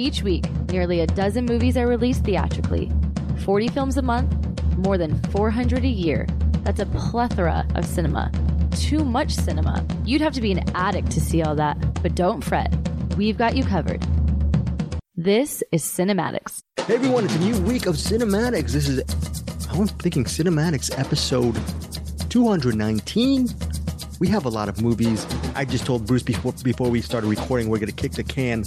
Each week, nearly a dozen movies are released theatrically. 40 films a month, more than 400 a year. That's a plethora of cinema. Too much cinema. You'd have to be an addict to see all that, but don't fret. We've got you covered. This is CinemAddicts. Hey everyone, it's a new week of CinemAddicts. This is, I'm thinking CinemAddicts episode 219. We have a lot of movies. I just told Bruce before before we started recording we're going to kick the can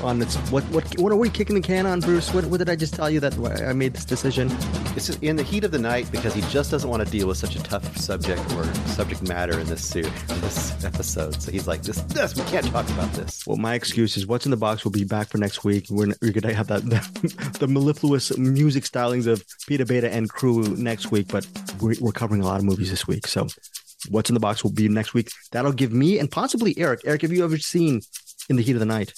on this. What what what are we kicking the can on, Bruce? What, what did I just tell you that I made this decision? It's in the heat of the night because he just doesn't want to deal with such a tough subject or subject matter in this series, in this episode. So he's like, "This, this, we can't talk about this." Well, my excuse is, what's in the box will be back for next week. We're, we're going to have that the, the mellifluous music stylings of Peter Beta and crew next week, but we're, we're covering a lot of movies this week. So, what's in the box will be next week. That'll give me and possibly Eric. Eric, have you ever seen In the Heat of the Night?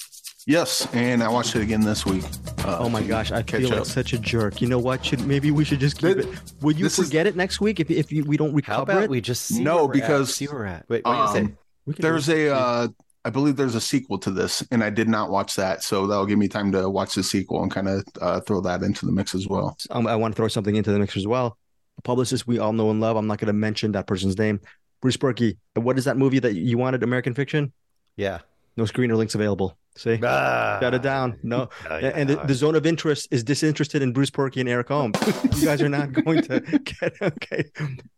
Yes, and I watched it again this week. Uh, oh my gosh, I feel like up. such a jerk. You know what? Should maybe we should just keep Th- it. Would you this is- forget it next week if if you, we don't How recover about it? we just see No, where we're because, at, see where we're at. Wait, what do you say? Um, We there's do it. a, uh, I believe there's a sequel to this, and I did not watch that, so that'll give me time to watch the sequel and kind of uh, throw that into the mix as well. um, I want to throw something into the mix as well. A publicist we all know and love. I'm not going to mention that person's name. Bruce Purkey. What is that movie that you wanted? American Fiction. Yeah. No screener links available. See, ah, shut it down. No, Oh, and the, the zone of interest is disinterested in Bruce Purkey and Eric Holmes. you guys are not going to get okay.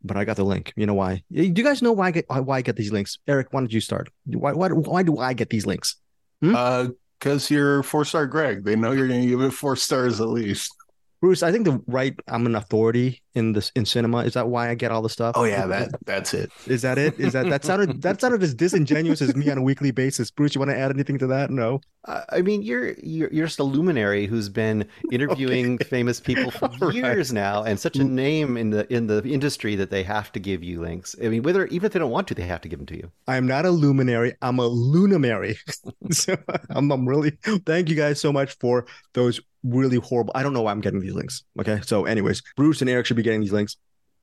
But I got the link. You know why? Do you guys know why I get why I get these links? Eric, why did you start? Why why why do I get these links? Hmm? Uh, because you're four star Greg, they know you're going to give it four stars at least. Bruce, I think the right. I'm an authority in this in cinema. Is that why I get all the stuff? Oh yeah, that that's it. Is that it? Is that that sounded that sounded as disingenuous as me on a weekly basis? Bruce, you want to add anything to that? No. I I mean, you're you're you're just a luminary who's been interviewing famous people for All right. years now, and such a name in the in the industry that they have to give you links. I mean, whether even if they don't want to, they have to give them to you. I am not a luminary. I'm a lunamary. so I'm, I'm really thank you guys so much for those really horrible. I don't know why I'm getting these links. Okay. So, anyways, Bruce and Eric should be getting these links.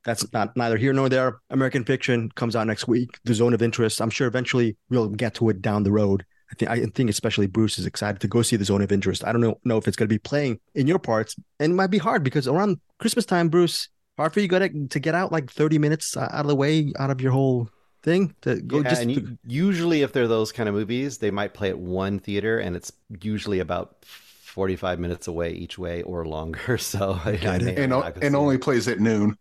That's not neither here nor there. American Fiction comes out next week. The Zone of Interest. I'm sure eventually we'll get to it down the road. I think I think especially Bruce is excited to go see the Zone of Interest. I don't know know if it's going to be playing in your parts, and it might be hard because around Christmas time, Bruce, hard for you to to get out like 30 minutes out of the way out of your whole thing to go Yeah, just and you, usually, if they're those kind of movies, they might play at one theater, and it's usually about forty-five minutes away each way or longer. So, I Got it. may or And, o- and only plays at noon.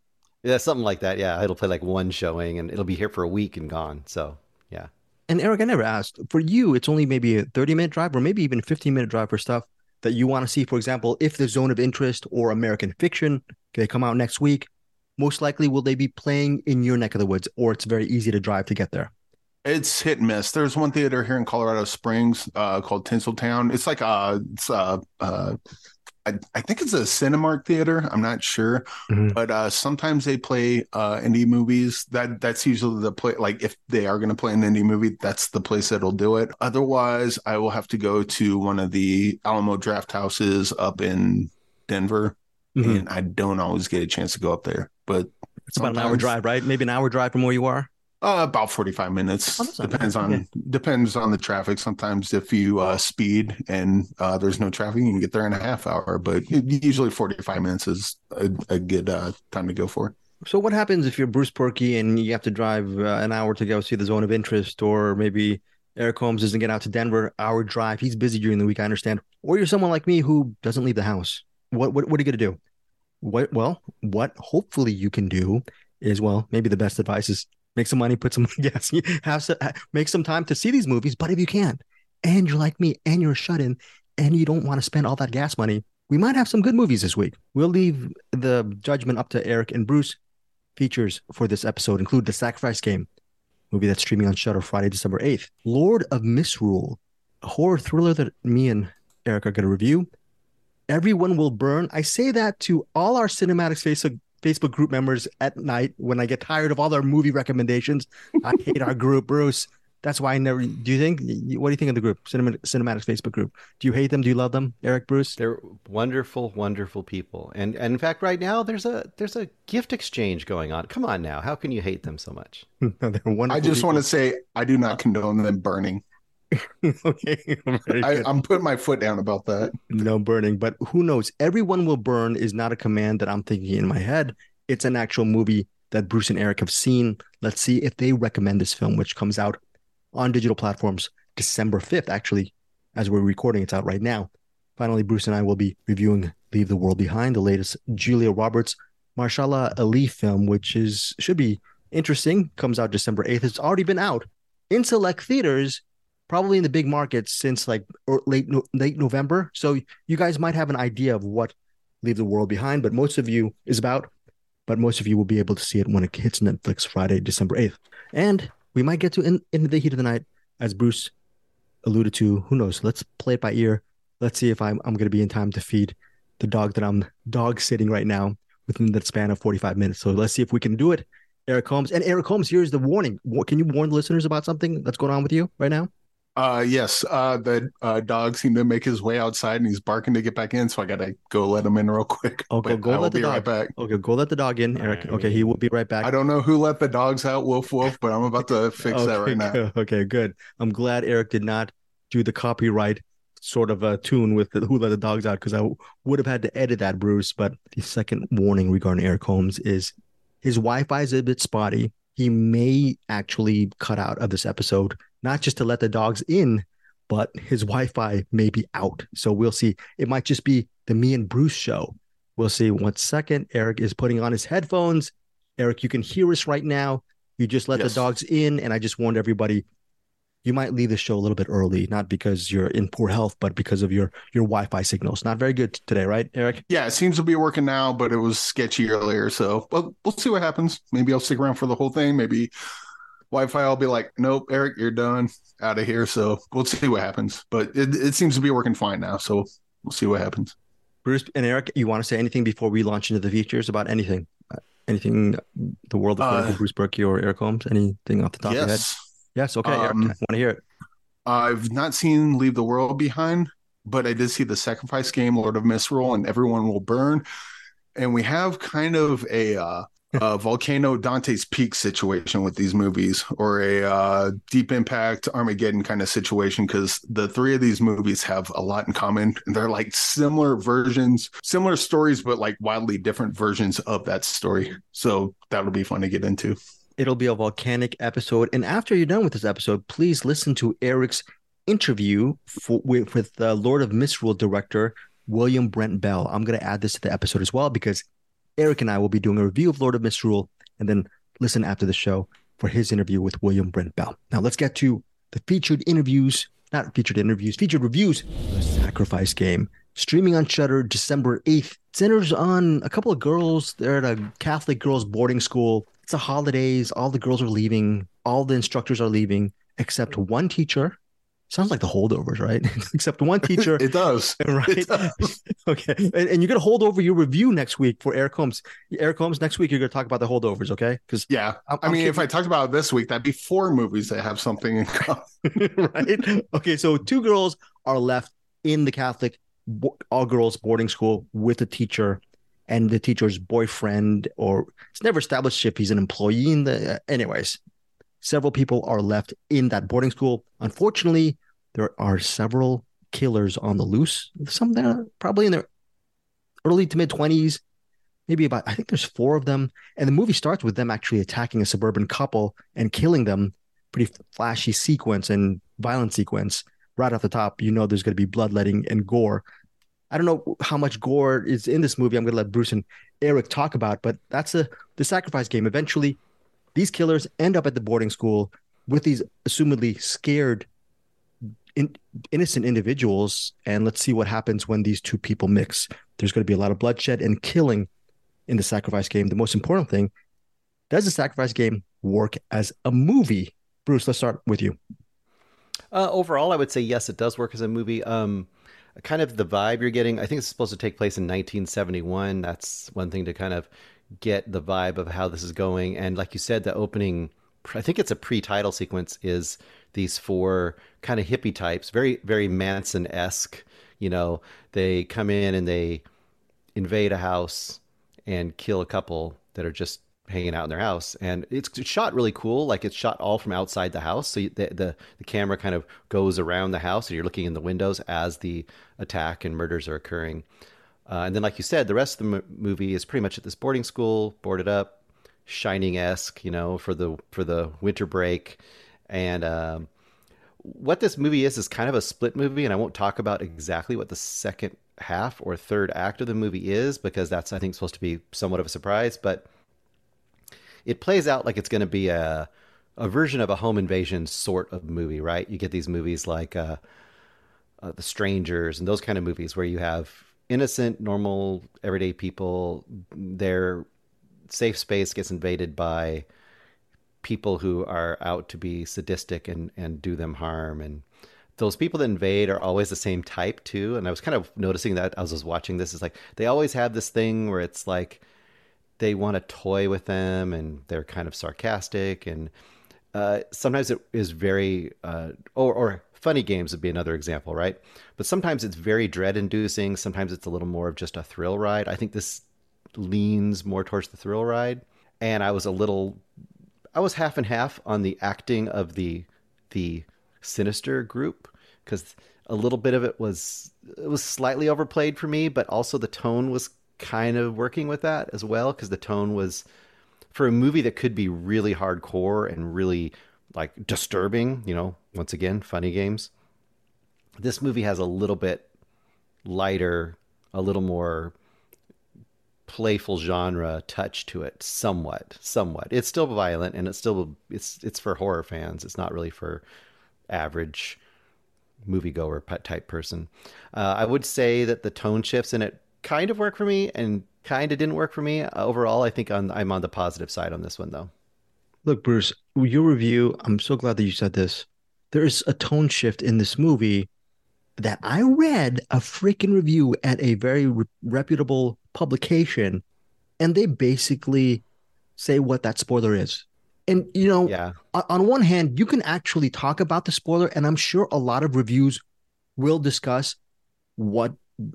yeah, something like that. Yeah, it'll play like one showing, and it'll be here for a week and gone. So, yeah. And Eric, I never asked. For you, it's only maybe a 30 minute drive or maybe even 15 minute drive for stuff that you want to see. For example, if the zone of interest or American fiction, they come out next week, most likely will they be playing in your neck of the woods or it's very easy to drive to get there? It's hit and miss. There's one theater here in Colorado Springs uh, called Tinseltown. It's like uh it's uh uh I, I think it's a Cinemark theater. I'm not sure, Mhm. but uh, sometimes they play uh, indie movies. That that's usually the play. Like if they are going to play an indie movie, that's the place that'll do it. Otherwise, I will have to go to one of the Alamo Drafthouses up in Denver, Mhm. and I don't always get a chance to go up there. But It's about an hour drive, right? Maybe an hour drive from where you are. Uh, about 45 minutes. Oh, depends on Yeah. depends on the traffic. Sometimes if you uh, speed and uh, there's no traffic, you can get there in a half hour. But usually 45 minutes is a, a good uh, time to go for. So what happens if you're Bruce Purkey and you have to drive uh, an hour to go see the zone of interest, or maybe Eric Holmes doesn't get out to Denver, hour drive. He's busy during the week, I understand. Or you're someone like me who doesn't leave the house. What what what are you gonna do? What well, what hopefully you can do is well, maybe the best advice is make some money, put some gas, have some, make some time to see these movies. But if you can't, and you're like me, and you're shut in, and you don't want to spend all that gas money, we might have some good movies this week. We'll leave the judgment up to Eric and Bruce. Features for this episode include The Sacrifice Game, movie that's streaming on Shudder Friday, December 8th. Lord of Misrule, a horror thriller that me and Eric are going to review. Everyone Will Burn. I say that to all our CinemAddicts Facebook, Facebook group members at night when I get tired of all their movie recommendations. I hate our group, Bruce. That's why I never. Do you think? What do you think of the group, Cinema, CinemAddicts Facebook group? Do you hate them? Do you love them, Eric, Bruce? They're wonderful, wonderful people, and, and in fact, right now there's a there's a gift exchange going on. Come on now, how can you hate them so much? They're wonderful. I just people. want to say I do not uh, condone them burning. okay, I, I'm putting my foot down about that. no burning, but who knows? Everyone will burn is not a command that I'm thinking in my head. It's an actual movie that Bruce and Eric have seen. Let's see if they recommend this film, which comes out on digital platforms December 5th, actually, as we're recording. It's out right now. Finally, Bruce and I will be reviewing Leave the World Behind, the latest Julia Roberts, Mahershala Ali film, which is should be interesting. Comes out December 8th. It's already been out in select theaters, probably in the big markets since like late late November. So you guys might have an idea of what Leave the World Behind, but most of you is about. But most of you will be able to see it when it hits Netflix Friday, December 8th. And we might get to in, the heat of the night, as Bruce alluded to. Who knows? Let's play it by ear. Let's see if I'm I'm gonna be in time to feed the dog that I'm dog sitting right now within the span of 45 minutes. So let's see if we can do it. Eric Holmes. And Eric Holmes, here's the warning. Can you warn the listeners about something that's going on with you right now? Uh, yes, uh, the uh, dog seemed to make his way outside and he's barking to get back in. So I got to go let him in real quick. Go- But go I will let the be right back. Okay, go let the dog in, Eric. Alright, Okay, we- he will be right back. I don't know who let the dogs out, woof woof, but I'm about to fix that right now. good. Okay, good. I'm glad Eric did not do the copyright sort of a tune with the, who let the dogs out because I w- would have had to edit that, Bruce. But the second warning regarding Eric Holmes is his Wi-Fi is a bit spotty. He may actually cut out of this episode, not just to let the dogs in, but his Wi-Fi may be out. So we'll see. It might just be the me and Bruce show. We'll see. One second, Eric is putting on his headphones. Eric, you can hear us right now. You just let Yes. the dogs in, and I just warned everybody you might leave the show a little bit early, not because you're in poor health, but because of your your Wi-Fi signals. Not very good today, right, Eric? Yeah, it seems to be working now, but it was sketchy earlier. So well, we'll see what happens. Maybe I'll stick around for the whole thing. Maybe Wi-Fi I'll be like, nope, Eric, you're done out of here. So we'll see what happens. But it, it seems to be working fine now. So we'll see what happens. Bruce and Eric, you want to say anything before we launch into the features about anything? Uh, anything the world of Uh, Bruce Purkey or Eric Holmes? Anything off the top of your head? Yes. Okay, Um, want to hear it. I've not seen Leave the World Behind, but I did see the Sacrifice Game, Lord of Misrule, and Everyone Will Burn. And we have kind of a, uh, a Volcano Dante's Peak situation with these movies, or a uh, Deep Impact Armageddon kind of situation, because the three of these movies have a lot in common. And they're like similar versions, similar stories, but like wildly different versions of that story. So that'll be fun to get into. It'll be a volcanic episode. And after you're done with this episode, please listen to Eric's interview for, with, with the Lord of Misrule director, William Brent Bell. I'm going to add this to the episode as well because Eric and I will be doing a review of Lord of Misrule and then listen after the show for his interview with William Brent Bell. Now let's get to the featured interviews, not featured interviews, featured reviews. The Sacrifice Game, streaming on Shudder December 8th. Centers on a couple of girls. They're at a Catholic girls' boarding school. It's the holidays. All the girls are leaving. All the instructors are leaving except one teacher. Sounds like the holdovers, right? except one teacher. It does. right? It does. okay. And, and you're going to hold over your review next week for Eric Holmes. Eric Holmes, next week, you're going to talk about the holdovers, okay? Because Yeah. I'm, I mean, if I talked about this week, that'd be four movies that have something in common. right? Okay, so two girls are left in the Catholic all girls boarding school with a teacher and the teacher's boyfriend, or it's never established if he's an employee in the. anyways, several people are left in that boarding school. Unfortunately, there are several killers on the loose. Some that are probably in their early to mid 20s, maybe about, I think there's four of them. And the movie starts with them actually attacking a suburban couple and killing them. Pretty flashy sequence and violent sequence right off the top. You know, there's going to be bloodletting and gore. I don't know how much gore is in this movie. I'm going to let Bruce and Eric talk about, but that's the the sacrifice game. Eventually, these killers end up at the boarding school with these assumedly scared, in, innocent individuals, and let's see what happens when these two people mix. There's going to be a lot of bloodshed and killing in the sacrifice game. The most important thing: does the sacrifice game work as a movie? Bruce, let's start with you. Uh, overall, I would say yes, it does work as a movie. Um, kind of the vibe you're getting. I think it's supposed to take place in 1971. That's one thing to kind of get the vibe of how this is going. And like you said, the opening, I think it's a pre-title sequence, is these four kind of hippie types, very very Manson esque. You know, they come in and they invade a house and kill a couple that are just hanging out in their house, and it's, it's shot really cool. Like it's shot all from outside the house, so you, the, the the camera kind of goes around the house, and you're looking in the windows as the attack and murders are occurring. Uh, and then, like you said, the rest of the m- movie is pretty much at this boarding school, boarded up, Shining esque, you know, for the for the winter break. And um, what this movie is is kind of a split movie, and I won't talk about exactly what the second half or third act of the movie is because that's I think supposed to be somewhat of a surprise, but it plays out like it's going to be a a version of a home invasion sort of movie, right? You get these movies like uh, uh, The Strangers and those kind of movies where you have innocent, normal, everyday people. Their safe space gets invaded by people who are out to be sadistic and, and do them harm. And those people that invade are always the same type too. And I was kind of noticing that as I was watching this. Is like they always have this thing where it's like they want to toy with them and they're kind of sarcastic and uh, sometimes it is very uh, or, or funny games would be another example, right? But sometimes it's very dread inducing. Sometimes it's a little more of just a thrill ride. I think this leans more towards the thrill ride. And I was a little, I was half and half on the acting of the the sinister group because a little bit of it was it was slightly overplayed for me, but also the tone was kind of working with that as well because the tone was for a movie that could be really hardcore and really like disturbing, you know, once again, funny games. This movie has a little bit lighter, a little more playful genre touch to it somewhat somewhat it's still violent and it's still it's it's for horror fans it's not really for average moviegoer type person uh, i would say that the tone shifts in it kind of work for me and kind of didn't work for me overall i think on, i'm on the positive side on this one though Look, Bruce, your review, I'm so glad that you said this. There is a tone shift in this movie that I read a freaking review at a very re- reputable publication, and they basically say what that spoiler is. And, you know, yeah on one hand, you can actually talk about the spoiler, and I'm sure a lot of reviews will discuss what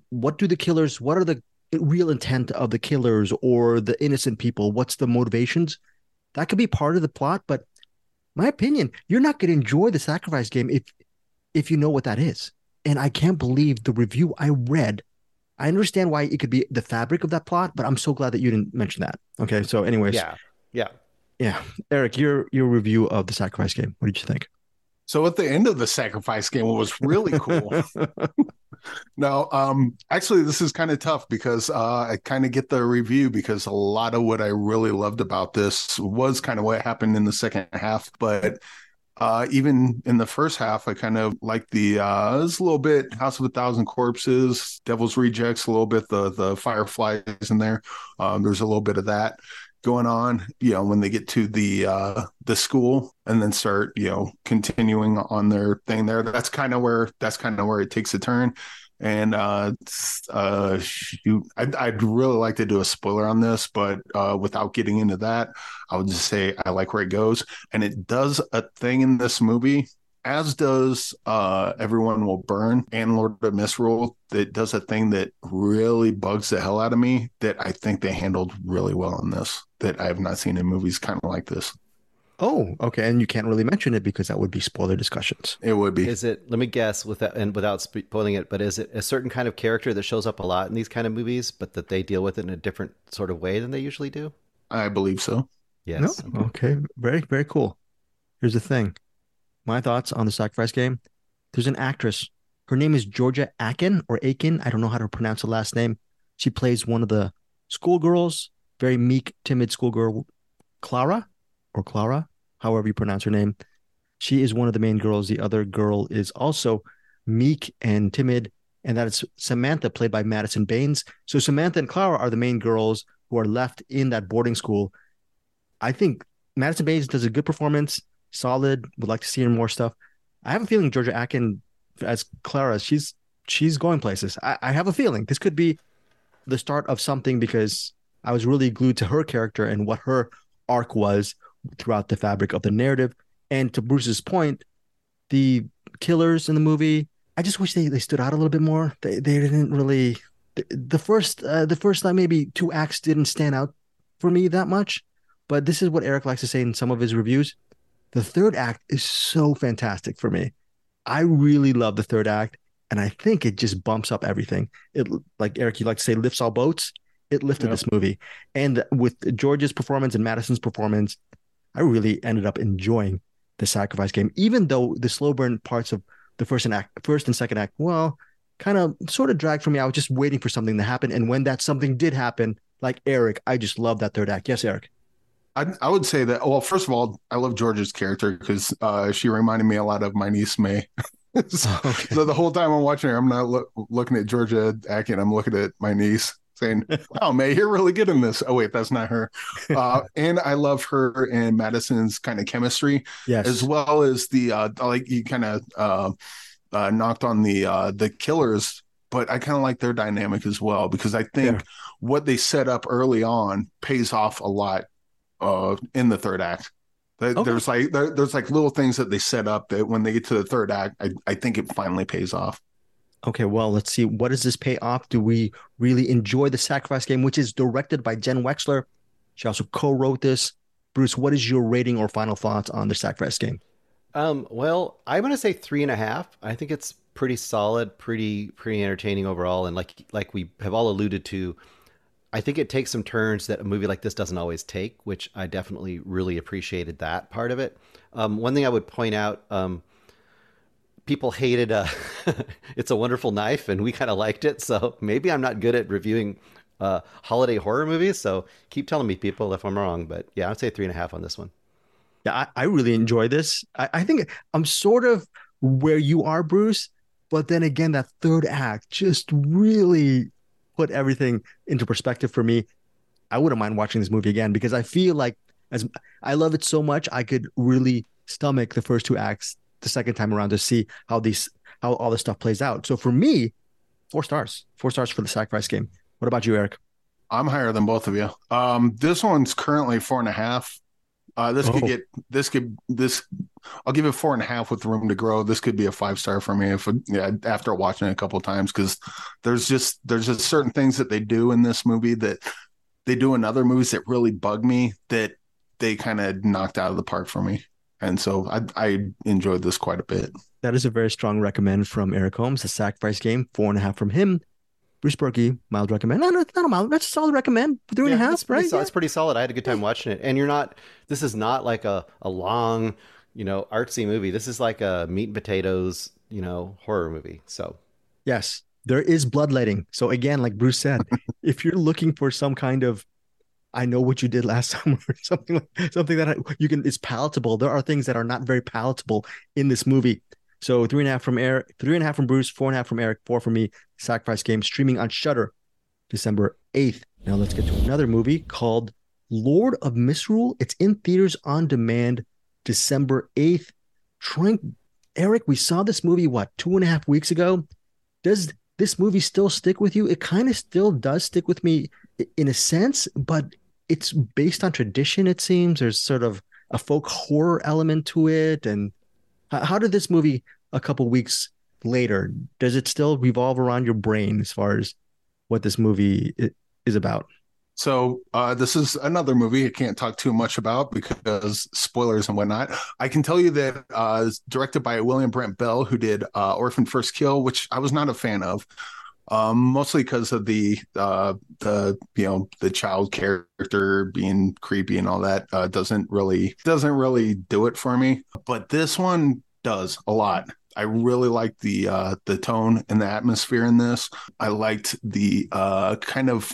what do the killers, what are the real intent of the killers or the innocent people, what's the motivations that could be part of the plot, but my opinion, you're not going to enjoy the sacrifice game if if you know what that is. And I can't believe the review I read. I understand why it could be the fabric of that plot, but I'm so glad that you didn't mention that. Okay, so anyways, yeah, yeah, yeah. Eric, your your review of the sacrifice game. What did you think? So at the end of the sacrifice game, it was really cool. now, um, actually, this is kind of tough because uh, I kind of get the review because a lot of what I really loved about this was kind of what happened in the second half, but. Uh, even in the first half, I kind of like the uh, a little bit House of a Thousand Corpses, Devil's Rejects, a little bit the the Fireflies in there. Um, there's a little bit of that going on you know when they get to the uh the school and then start you know continuing on their thing there. That's kind of where that's kind of where it takes a turn. And uh uh shoot I'd, I'd really like to do a spoiler on this but uh without getting into that i would just say i like where it goes. And it does a thing in this movie as does uh, Everyone Will Burn and Lord of Misrule, that does a thing that really bugs the hell out of me that I think they handled really well in this, that I have not seen in movies kind of like this. Oh, okay. And you can't really mention it because that would be spoiler discussions. It would be. Is it? Let me guess, without and without spoiling it, but is it a certain kind of character that shows up a lot in these kind of movies, but that they deal with it in a different sort of way than they usually do? I believe so. Yes. No? Okay. Very, very cool. Here's the thing my thoughts on the sacrifice game. There's an actress. Her name is Georgia Acken or Aiken. I don't know how to pronounce the last name. She plays one of the schoolgirls, very meek, timid schoolgirl, Clara or Clara, however you pronounce her name. She is one of the main girls. The other girl is also meek and timid, and that is Samantha, played by Madison Baines. So Samantha and Clara are the main girls who are left in that boarding school. I think Madison Baines does a good performance solid. Would like to see her more stuff. I have a feeling Georgia Acken as Clara, she's she's going places. I, I have a feeling this could be the start of something because I was really glued to her character and what her arc was throughout the fabric of the narrative. And to Bruce's point, the killers in the movie, I just wish they, they stood out a little bit more. They they didn't really the, first uh, the first like maybe two acts didn't stand out for me that much. but this is what Eric likes to say in some of his reviews. The third act is so fantastic for me. I really love the third act, and I think it just bumps up everything. It, like Eric, you like to say, lifts all boats. It lifted Yep. this movie, and with George's performance and Madison's performance, I really ended up enjoying the sacrifice game, even though the slow burn parts of the first and act, first and second act, well, kind of sort of dragged for me. I was just waiting for something to happen, and when that something did happen, like Eric, I just love that third act. Yes, Eric. I, I would say that. Well, first of all, I love George's character because uh, she reminded me a lot of my niece May. so, Okay. so the whole time I'm watching her, I'm not loo- looking at Georgia acting. I'm looking at my niece, saying, "Oh, May, you're really good in this." Oh, wait, that's not her. Uh, and I love her and Madison's kind of chemistry, Yes. as well as the uh, like you kind of knocked on the uh, the killers. But I kind of like their dynamic as well because I think Yeah. what they set up early on pays off a lot uh, in the third act. Okay. There's like there, there's like little things that they set up that when they get to the third act, I, I think it finally pays off. Okay, well, let's see. What does this pay off? Do we really enjoy the sacrifice game, which is directed by Jen Wexler? She also co-wrote this. Bruce, what is your rating or final thoughts on the sacrifice game? Um, well, I'm gonna say three and a half. I think it's pretty solid, pretty pretty entertaining overall, and like like we have all alluded to, I think it takes some turns that a movie like this doesn't always take, which I definitely really appreciated that part of it. Um, one thing I would point out, um, people hated uh, "It's a Wonderful Knife," and we kind of liked it. So maybe I'm not good at reviewing uh, holiday horror movies. So keep telling me, people, if I'm wrong. But yeah, I'd say three and a half on this one. Yeah, I, I really enjoy this. I, I think I'm sort of where you are, Bruce, but then again, that third act just really put everything into perspective for me. I wouldn't mind watching this movie again because I feel like as I love it so much, I could really stomach the first two acts the second time around to see how these how all this stuff plays out. So for me, four stars, four stars for the sacrifice game. What about you, Eric? I'm higher than both of you. Um, this one's currently four and a half. Uh, this could Oh. get this could this. I'll give it four and a half with room to grow. This could be a five star for me if yeah after watching it a couple of times because there's just there's just certain things that they do in this movie that they do in other movies that really bug me that they kind of knocked out of the park for me, and so I I enjoyed this quite a bit. That is a very strong recommend from Eric Holmes. The sacrifice game, four and a half from him. Bruce Purkey, mild recommend. No, no, not a mild. That's a solid recommend. Three and a half, it's right? sol- Yeah. It's pretty solid. I had a good time watching it. And you're not. This is not like a a long, you know, artsy movie. This is like a meat and potatoes, you know, horror movie. So Yes, there is bloodletting. So again, like Bruce said, if you're looking for some kind of, I know what you did last summer, or something like something that you can is palatable. There are things that are not very palatable in this movie. So three and a half from Eric, three and a half from Bruce, four and a half from Eric, four from me. Sacrifice Game streaming on Shudder, December eighth. Now let's get to another movie called Lord of Misrule. It's in theaters on demand, December eighth. Trink, Eric, we saw this movie what two and a half weeks ago does this movie still stick with you? It kind of still does stick with me in a sense, but it's based on tradition, it seems. There's sort of a folk horror element to it. And how did this movie, a couple weeks later, does it still revolve around your brain as far as what this movie is about? So uh, this is another movie I can't talk too much about because spoilers and whatnot. I can tell you that uh, it's directed by William Brent Bell, who did uh, Orphan First Kill, which I was not a fan of, um, mostly because of the uh, the you know the child character being creepy and all that uh, doesn't really doesn't really do it for me. But this one does a lot. I really liked the uh, the tone and the atmosphere in this. I liked the uh, kind of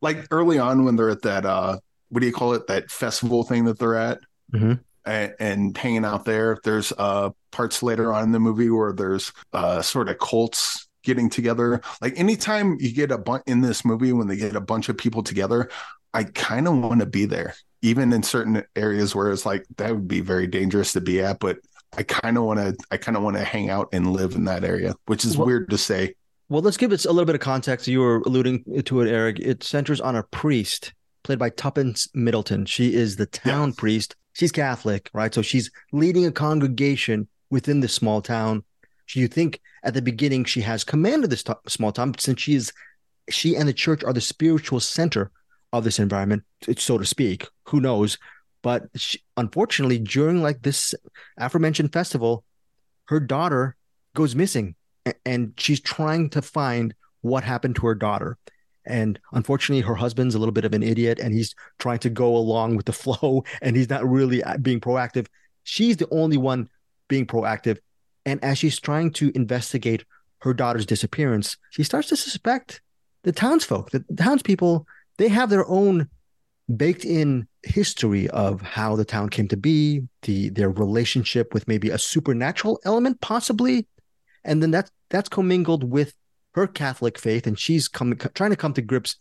like early on when they're at that uh what do you call it that festival thing that they're at Mhm. and, and hanging out there there's uh parts later on in the movie where there's uh sort of cults getting together like anytime you get a bunch in this movie when they get a bunch of people together i kind of want to be there even in certain areas where it's like that would be very dangerous to be at but i kind of want to i kind of want to hang out and live in that area which is Well- weird to say Well, let's give it a little bit of context. You were alluding to it, Eric. It centers on a priest played by Tuppence Middleton. She is the town priest. She's Catholic, right? So she's leading a congregation within this small town. You think at the beginning she has command of this to- small town since she is she and the church are the spiritual center of this environment, so to speak. Who knows? But she, unfortunately, during like this aforementioned festival, her daughter goes missing, and she's trying to find what happened to her daughter. And unfortunately, her husband's a little bit of an idiot, and he's trying to go along with the flow, and he's not really uh, being proactive. She's the only one being proactive, and as she's trying to investigate her daughter's disappearance, she starts to suspect the townsfolk, the townspeople. They have their own baked in history of how the town came to be, the their relationship with maybe a supernatural element, possibly, and then that's that's commingled with her Catholic faith, and she's coming trying to come to grips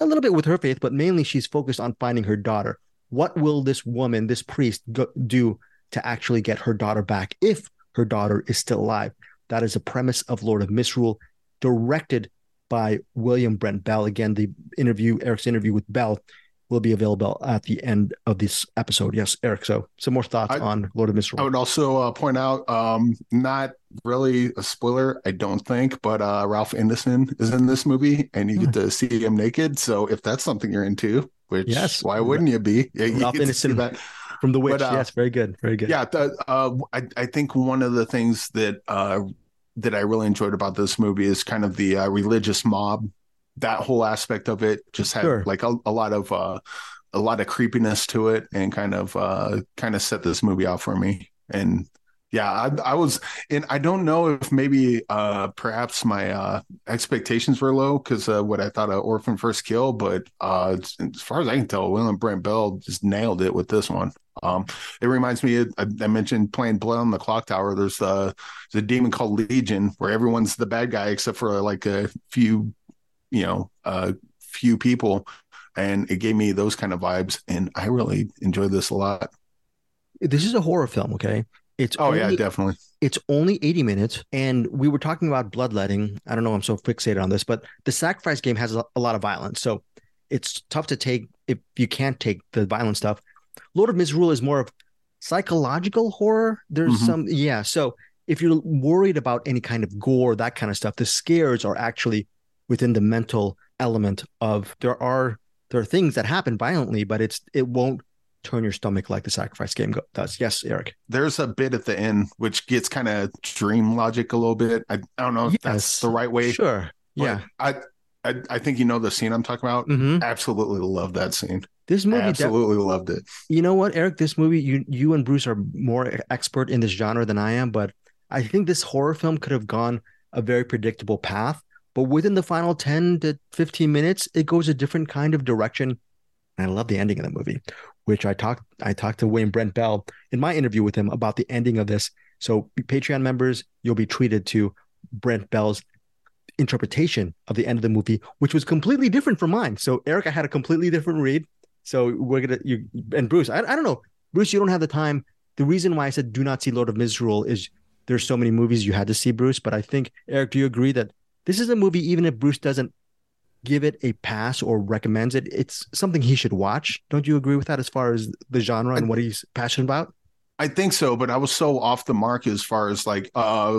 a little bit with her faith, but mainly she's focused on finding her daughter. What will this woman, this priest, go, do to actually get her daughter back if her daughter is still alive? That is a premise of Lord of Misrule, directed by William Brent Bell. Again, the interview, Eric's interview with Bell, will be available at the end of this episode. Yes, Eric. So some more thoughts I, on Lord of Misrule. I would also uh, point out, um, not really a spoiler, I don't think, but uh, Ralph Ineson is in this movie, and you get hmm. to see him naked. So if that's something you're into, which yes, why wouldn't you be? Yeah, Ralph that. From The Witch. But, uh, yes, very good, very good. Yeah, the, uh, I I think one of the things that uh, that I really enjoyed about this movie is kind of the uh, religious mob that whole aspect of it just had sure. like a, a, lot of uh a lot of creepiness to it and kind of uh kind of set this movie out for me and yeah I, I was and i don't know if maybe uh perhaps my uh expectations were low because uh what i thought of orphan first kill but uh as far as i can tell william brent bell just nailed it with this one um, it reminds me. Of, I, mentioned playing Blood on the Clocktower. There's uh, there's a demon called Legion, where everyone's the bad guy except for like a few you know a few people and it gave me those kind of vibes and i really enjoyed this a lot this is a horror film okay it's oh only, yeah definitely. it's only 80 minutes and we were talking about bloodletting. I don't know i'm so fixated on this but the sacrifice game has a, a lot of violence so it's tough to take if you can't take the violent stuff. Lord of misrule is more of psychological horror. There's mm-hmm. some yeah so if you're worried about any kind of gore that kind of stuff the scares are actually within the mental element of there are there are things that happen violently, but it's it won't turn your stomach like the sacrifice game does. Yes, Eric. There's a bit at the end which gets kind of dream logic a little bit. I, I don't know if yes. that's the right way. Sure. Yeah. I, I I think you know the scene I'm talking about. Mm-hmm. Absolutely love that scene. This movie absolutely loved it. You know what, Eric? This movie, you you and Bruce are more expert in this genre than I am, but I think this horror film could have gone a very predictable path. But within the final 10 to 15 minutes, it goes a different kind of direction. And I love the ending of the movie, which I talked I talked to William Brent Bell in my interview with him about the ending of this. So Patreon members, you'll be treated to Brent Bell's interpretation of the end of the movie, which was completely different from mine. So Eric, I had a completely different read. So we're gonna you and Bruce, I, I don't know. Bruce, you don't have the time. The reason why I said do not see Lord of Misrule is there's so many movies you had to see, Bruce. But I think Eric, do you agree that this is a movie, even if Bruce doesn't give it a pass or recommends it, it's something he should watch. Don't you agree with that as far as the genre and what he's passionate about? I think so, but I was so off the mark as far as like, uh,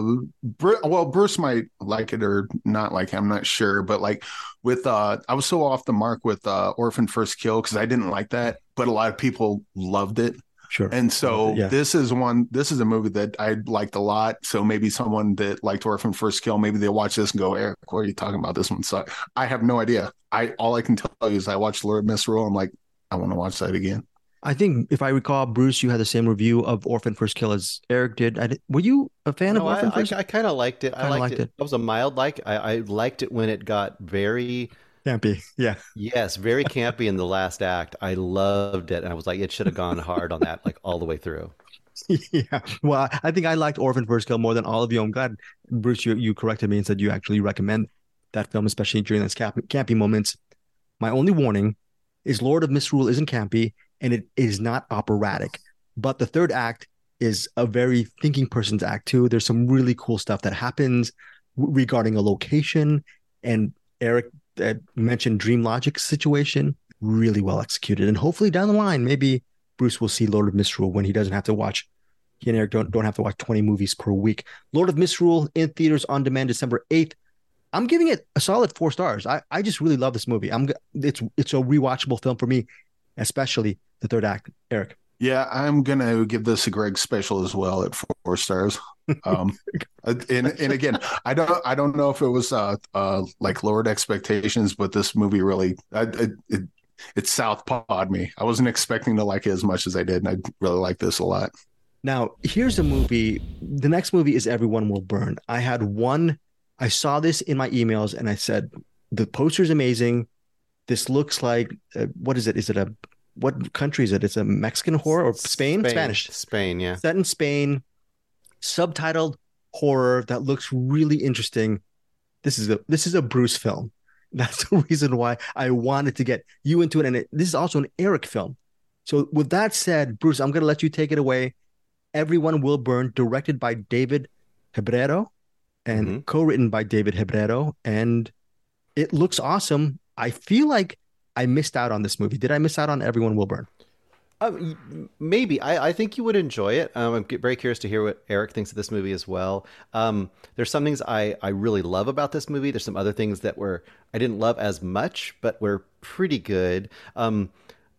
well, Bruce might like it or not like it, I'm not sure, but like with, uh, I was so off the mark with uh, Orphan First Kill because I didn't like that, but a lot of people loved it. Sure. And so yeah. this is one. This is a movie that I liked a lot. So maybe someone that liked Orphan First Kill, maybe they'll watch this and go, Eric, what are you talking about? This one So I have no idea. I all I can tell you is I watched Lord Misrule. I'm like, I want to watch that again. I think if I recall, Bruce, you had the same review of Orphan First Kill as Eric did. did were you a fan no, of Orphan I, First? I, I kind of liked it. I liked, liked it. it. It was a mild like. I, I liked it when it got very campy. Yeah. Yes, very campy in the last act. I loved it. And I was like, it should have gone hard on that, like all the way through. Yeah. Well, I think I liked Orphan First Kill more than all of you. I'm glad, Bruce, you, you corrected me and said you actually recommend that film, especially during those camp- campy moments. My only warning is Lord of Misrule isn't campy and it is not operatic. But the third act is a very thinking person's act too. There's some really cool stuff that happens regarding a location. And Eric that mentioned Dream Logic situation, really well executed. And hopefully down the line, maybe Bruce will see Lord of Misrule when he doesn't have to watch. He and Eric don't, don't have to watch 20 movies per week. Lord of Misrule in theaters on demand December 8th. I'm giving it a solid four stars. I, I just really love this movie. I'm it's it's a rewatchable film for me, especially the third act. Eric. Yeah, I'm gonna give this a Greg special as well at four stars. Um, and and again, I don't I don't know if it was uh, uh like lowered expectations, but this movie really it, it it southpawed me. I wasn't expecting to like it as much as I did, and I really like this a lot. Now, here's a movie. The next movie is Everyone Will Burn. I had one. I saw this in my emails, and I said the poster's amazing. This looks like uh, what is it? Is it a what country is it? It's a Mexican horror or Spain? Spain Spanish. Spain, yeah. Set in Spain, subtitled horror that looks really interesting. This is a this is a Bruce film. That's the reason why I wanted to get you into it. And it, this is also an Eric film. So with that said, Bruce, I'm gonna let you take it away. Everyone Will Burn, directed by David Hebrero and Mhm. co-written by David Hebrero. And it looks awesome. I feel like I missed out on this movie. Did I miss out on Everyone Will Burn? Um, maybe I, I think you would enjoy it. Um, I'm very curious to hear what Eric thinks of this movie as well. Um, there's some things I, I really love about this movie. There's some other things that were I didn't love as much, but were pretty good. Um,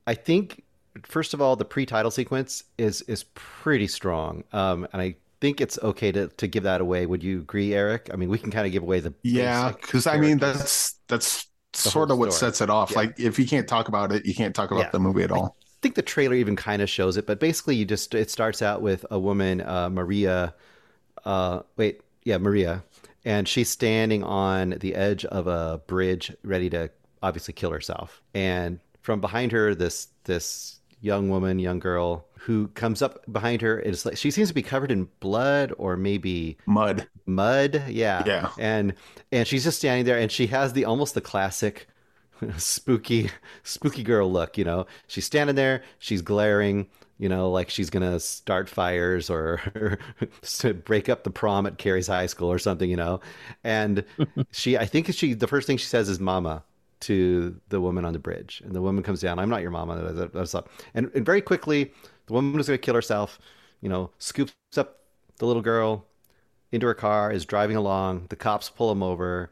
I think first of all, the pre-title sequence is is pretty strong, um, and I think it's okay to to give that away. Would you agree, Eric? I mean, we can kind of give away the Yeah, because I mean that's that's The sort of what sets it off. Yeah. Like if you can't talk about it, you can't talk about Yeah. the movie at all. I think the trailer even kind of shows it, but basically, you just it starts out with a woman, uh, Maria. Uh, wait, yeah, Maria, and she's standing on the edge of a bridge, ready to obviously kill herself. And from behind her, this this young woman, young girl, who comes up behind her. It's like she seems to be covered in blood or maybe Mud. mud. Yeah, Yeah. and and she's just standing there, and she has the almost the classic spooky spooky girl look you know she's standing there she's glaring you know like she's gonna start fires or break up the prom at carrie's high school or something you know and she i think she the first thing she says is mama to the woman on the bridge and the woman comes down i'm not your mama and, and very quickly the woman who's gonna kill herself you know scoops up the little girl into her car is driving along the cops pull him over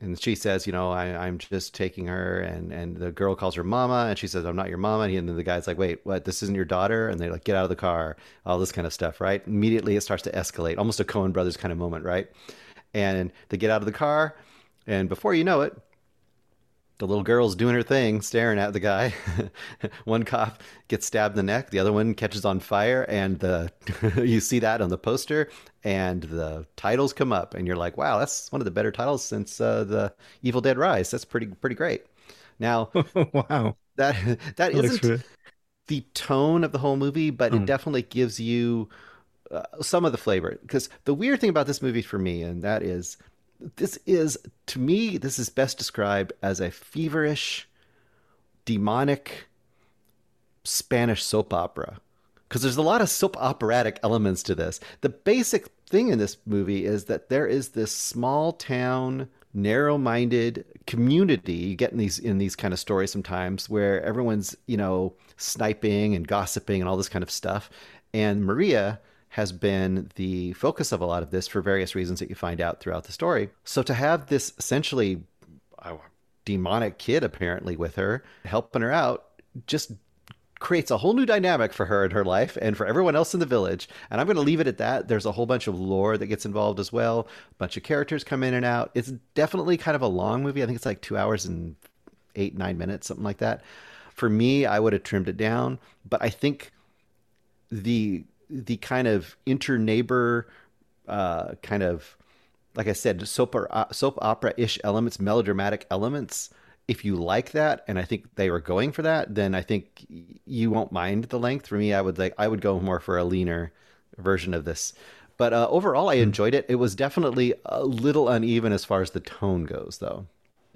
and she says, you know, I, I'm just taking her, and and the girl calls her mama, and she says, I'm not your mama, and then the guy's like, wait, what? This isn't your daughter? And they like get out of the car, all this kind of stuff, right? Immediately it starts to escalate, almost a Coen brothers kind of moment, right? And they get out of the car, and before you know it, the little girl's doing her thing, staring at the guy. one cop gets stabbed in the neck, the other one catches on fire, and the you see that on the poster, and the titles come up, and you're like, "Wow, that's one of the better titles since uh, the Evil Dead Rise. That's pretty pretty great." Now wow. that that looks isn't the tone of the whole movie, but Mm. it definitely gives you uh, some of the flavor. Because the weird thing about this movie for me, and that is, this is to me, this is best described as a feverish, demonic Spanish soap opera. Because there's a lot of soap operatic elements to this. The basic thing in this movie is that there is this small town, narrow-minded community you get in these in these kind of stories sometimes where everyone's you know sniping and gossiping and all this kind of stuff. And Maria has been the focus of a lot of this for various reasons that you find out throughout the story. So to have this essentially uh, demonic kid apparently with her helping her out just creates a whole new dynamic for her in her life and for everyone else in the village. And I'm going to leave it at that. There's a whole bunch of lore that gets involved as well. A bunch of characters come in and out. It's definitely kind of a long movie. I think it's like two hours and eight, nine minutes, something like that. For me, I would have trimmed it down, but I think the the kind of inter neighbor uh, kind of like I said, soap or, soap opera ish elements, melodramatic elements. If you like that, and I think they were going for that, then I think you won't mind the length. For me, I would like I would go more for a leaner version of this. But uh, overall, I enjoyed it. It was definitely a little uneven as far as the tone goes, though.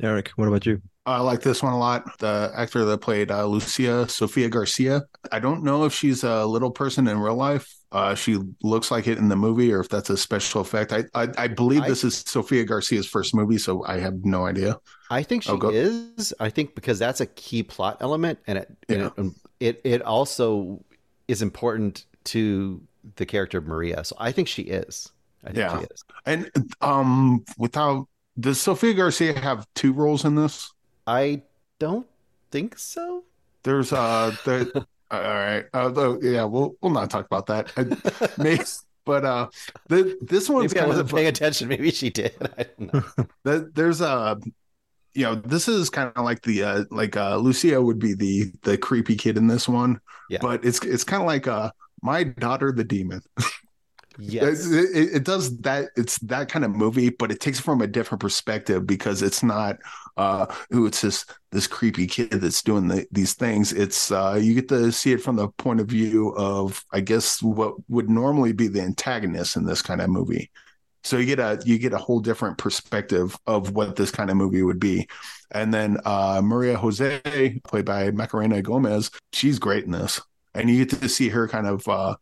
Eric, what about you? I like this one a lot. The actor that played uh, Lucia, Sofia Garcia. I don't know if she's a little person in real life. Uh, she looks like it in the movie, or if that's a special effect. I I, I believe I- this is Sofia Garcia's first movie, so I have no idea. I think she Oh, go- is. I think because that's a key plot element, and it, Yeah. and it, it it also is important to the character of Maria. So I think she is. I think Yeah. she is. And um, without Does Sofia Garcia have two roles in this? I don't think so. There's uh the all right. Uh, yeah, we'll we'll not talk about that. I, may, but uh, the, this one's Maybe I wasn't of paying attention. Maybe she did. I don't know. the, there's a you know this is kind of like the uh like uh Lucia would be the the creepy kid in this one, Yeah. but it's it's kind of like uh my daughter the demon. Yes. It, it, it does that. It's that kind of movie, but it takes it from a different perspective because it's not, uh, ooh, it's this this creepy kid that's doing the, these things. It's uh, you get to see it from the point of view of, I guess, what would normally be the antagonist in this kind of movie. So you get a you get a whole different perspective of what this kind of movie would be. And then uh, Maria Jose, played by Macarena Gomez, she's great in this, and you get to see her kind of. Uh,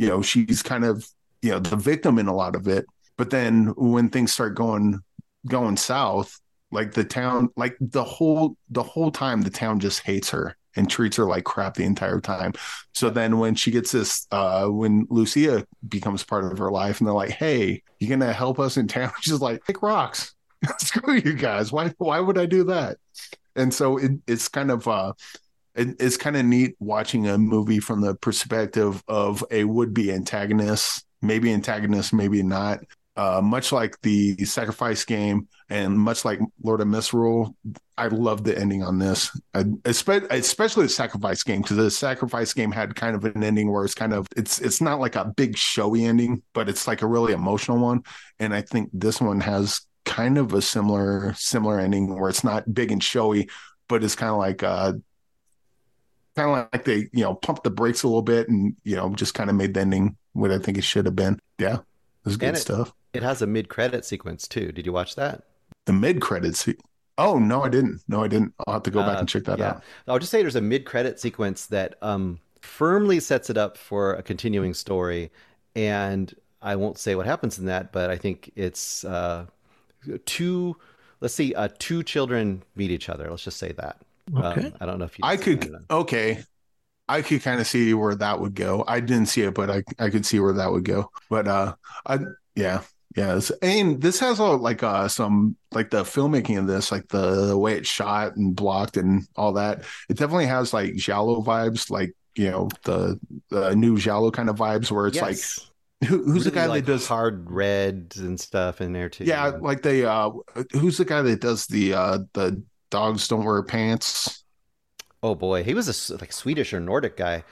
you know, she's kind of you know the victim in a lot of it. But then when things start going going south like the town like the whole the whole time the town just hates her and treats her like crap the entire time. So then when she gets this uh when lucia becomes part of her life and they're like hey you're gonna help us in town? She's like pick rocks. Screw you guys. Why why would i do that? And so it, it's kind of uh it, it's kind of neat watching a movie from the perspective of a would-be antagonist maybe antagonist, maybe not. Uh, much like the sacrifice game and much like Lord of Misrule, I love the ending on this, I, especially, the sacrifice game because the sacrifice game had kind of an ending where it's kind of it's it's not like a big showy ending, but it's like a really emotional one. And I think this one has kind of a similar similar ending where it's not big and showy, but it's kind of like uh kind of like they you know pumped the brakes a little bit and you know just kind of made the ending what I think it should have been. Yeah, it was good it- stuff. It has a mid-credit sequence too. Did you watch that? The mid credits. Oh no, I didn't. No, I didn't. I'll have to go back Uh, and check that yeah. out. I'll just say there's a mid-credit sequence that um, firmly sets it up for a continuing story, and I won't say what happens in that, but I think it's uh, two. Let's see, uh, two children meet each other. Let's just say that. Okay. Um, I don't know if you. I could okay. I could kind of see where that would go. I didn't see it, but I I could see where that would go. But uh, I yeah yeah. And this has all like uh some like the filmmaking of this, like the, the way it's shot and blocked and all that. It definitely has like Giallo vibes, like you know the the new Giallo kind of vibes, where it's Yes. like who, who's the guy like, that does hard reds and stuff in there too? Yeah, like they uh who's the guy that does the uh the dogs don't wear pants? Oh boy, he was a like Swedish or Nordic guy,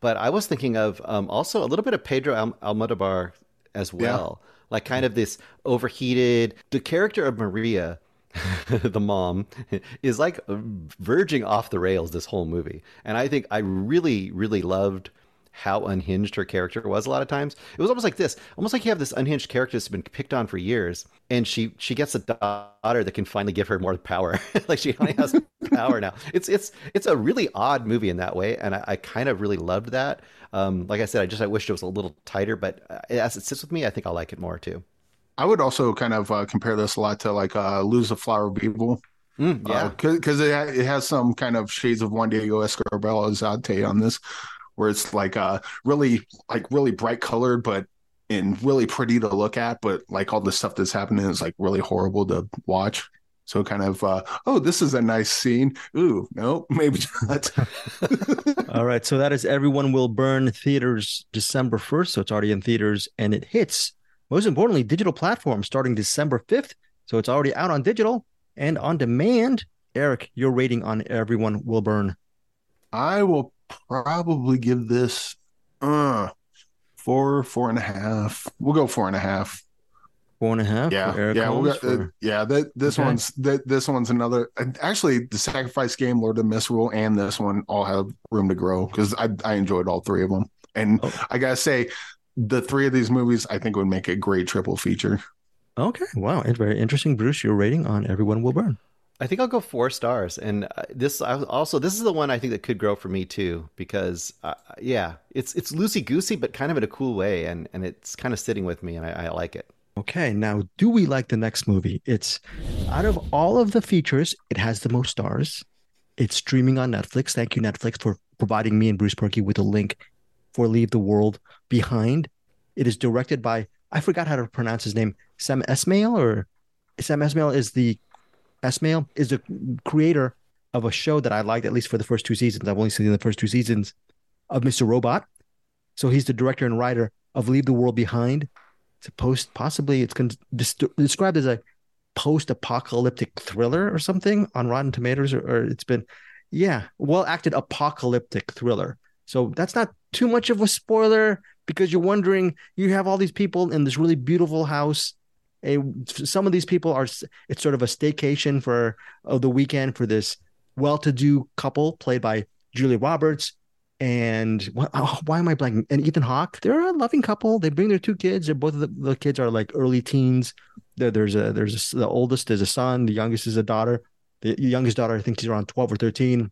but I was thinking of um, also a little bit of Pedro Al- Almodovar as well. Like kind of this overheated. The character of Maria, the mom, is like verging off the rails this whole movie, and I think I really, really loved how unhinged her character was a lot of times. It was almost like this, almost like you have this unhinged character that's been picked on for years, and she she gets a daughter that can finally give her more power. like she finally has power now. It's it's it's a really odd movie in that way, and I, I kind of really loved that. Um, like I said, I just I wished it was a little tighter, but uh, as it sits with me, I think I'll like it more too. I would also kind of uh, compare this a lot to like uh Luz the Flower Evil. Mm, yeah, because it, ha- it has some kind of shades of Juan Diego Escobar Alzate on this, where it's like uh really like really bright colored, but and really pretty to look at, but like all the stuff that's happening is like really horrible to watch. So kind of uh oh, this is a nice scene. Ooh, no, maybe not. All right, so that is Everyone Will Burn theaters December 1st. So it's already in theaters and it hits, most importantly, digital platforms starting December 5th. So it's already out on digital and on demand. Eric, your rating on Everyone Will Burn. I will probably give this uh four, four and a half. We'll go four and a half. Four and a half. Yeah, yeah, we'll go- uh, yeah. That this Okay. one's that this one's another. and Actually, the sacrifice game, Lord of Misrule, and this one all have room to grow because I I enjoyed all three of them, and Oh. I gotta say, the three of these movies I think would make a great triple feature. Okay, wow, it's very interesting. Bruce, your rating on Everyone Will Burn. I think I'll go four stars, and uh, this also this is the one I think that could grow for me too because uh, yeah, it's it's loosey goosey but kind of in a cool way, and and it's kind of sitting with me, and I, I like it. Okay, now do we like the next movie? It's out of all of the features, it has the most stars. It's streaming on Netflix. Thank you, Netflix, for providing me and Bruce Purkey with a link for Leave the World Behind. It is directed by I forgot how to pronounce his name, Sam Esmail or Sam Esmail is the Esmail is the creator of a show that I liked at least for the first two seasons. I've only seen the first two seasons of Mr. Robot. So he's the director and writer of Leave the World Behind. It's a post, possibly it's con- described as a post-apocalyptic thriller or something on Rotten Tomatoes, or, or it's been, yeah, well-acted apocalyptic thriller. So that's not too much of a spoiler because you're wondering you have all these people in this really beautiful house a, some of these people are it's sort of a staycation for of the weekend for this well-to-do couple played by Julia Roberts and oh, why am I blanking? And Ethan Hawke. They're a loving couple. They bring their two kids. They're both of the, the kids are like early teens. There, there's a there's a, the oldest is a son. The youngest is a daughter. The youngest daughter, I think she's around twelve or thirteen.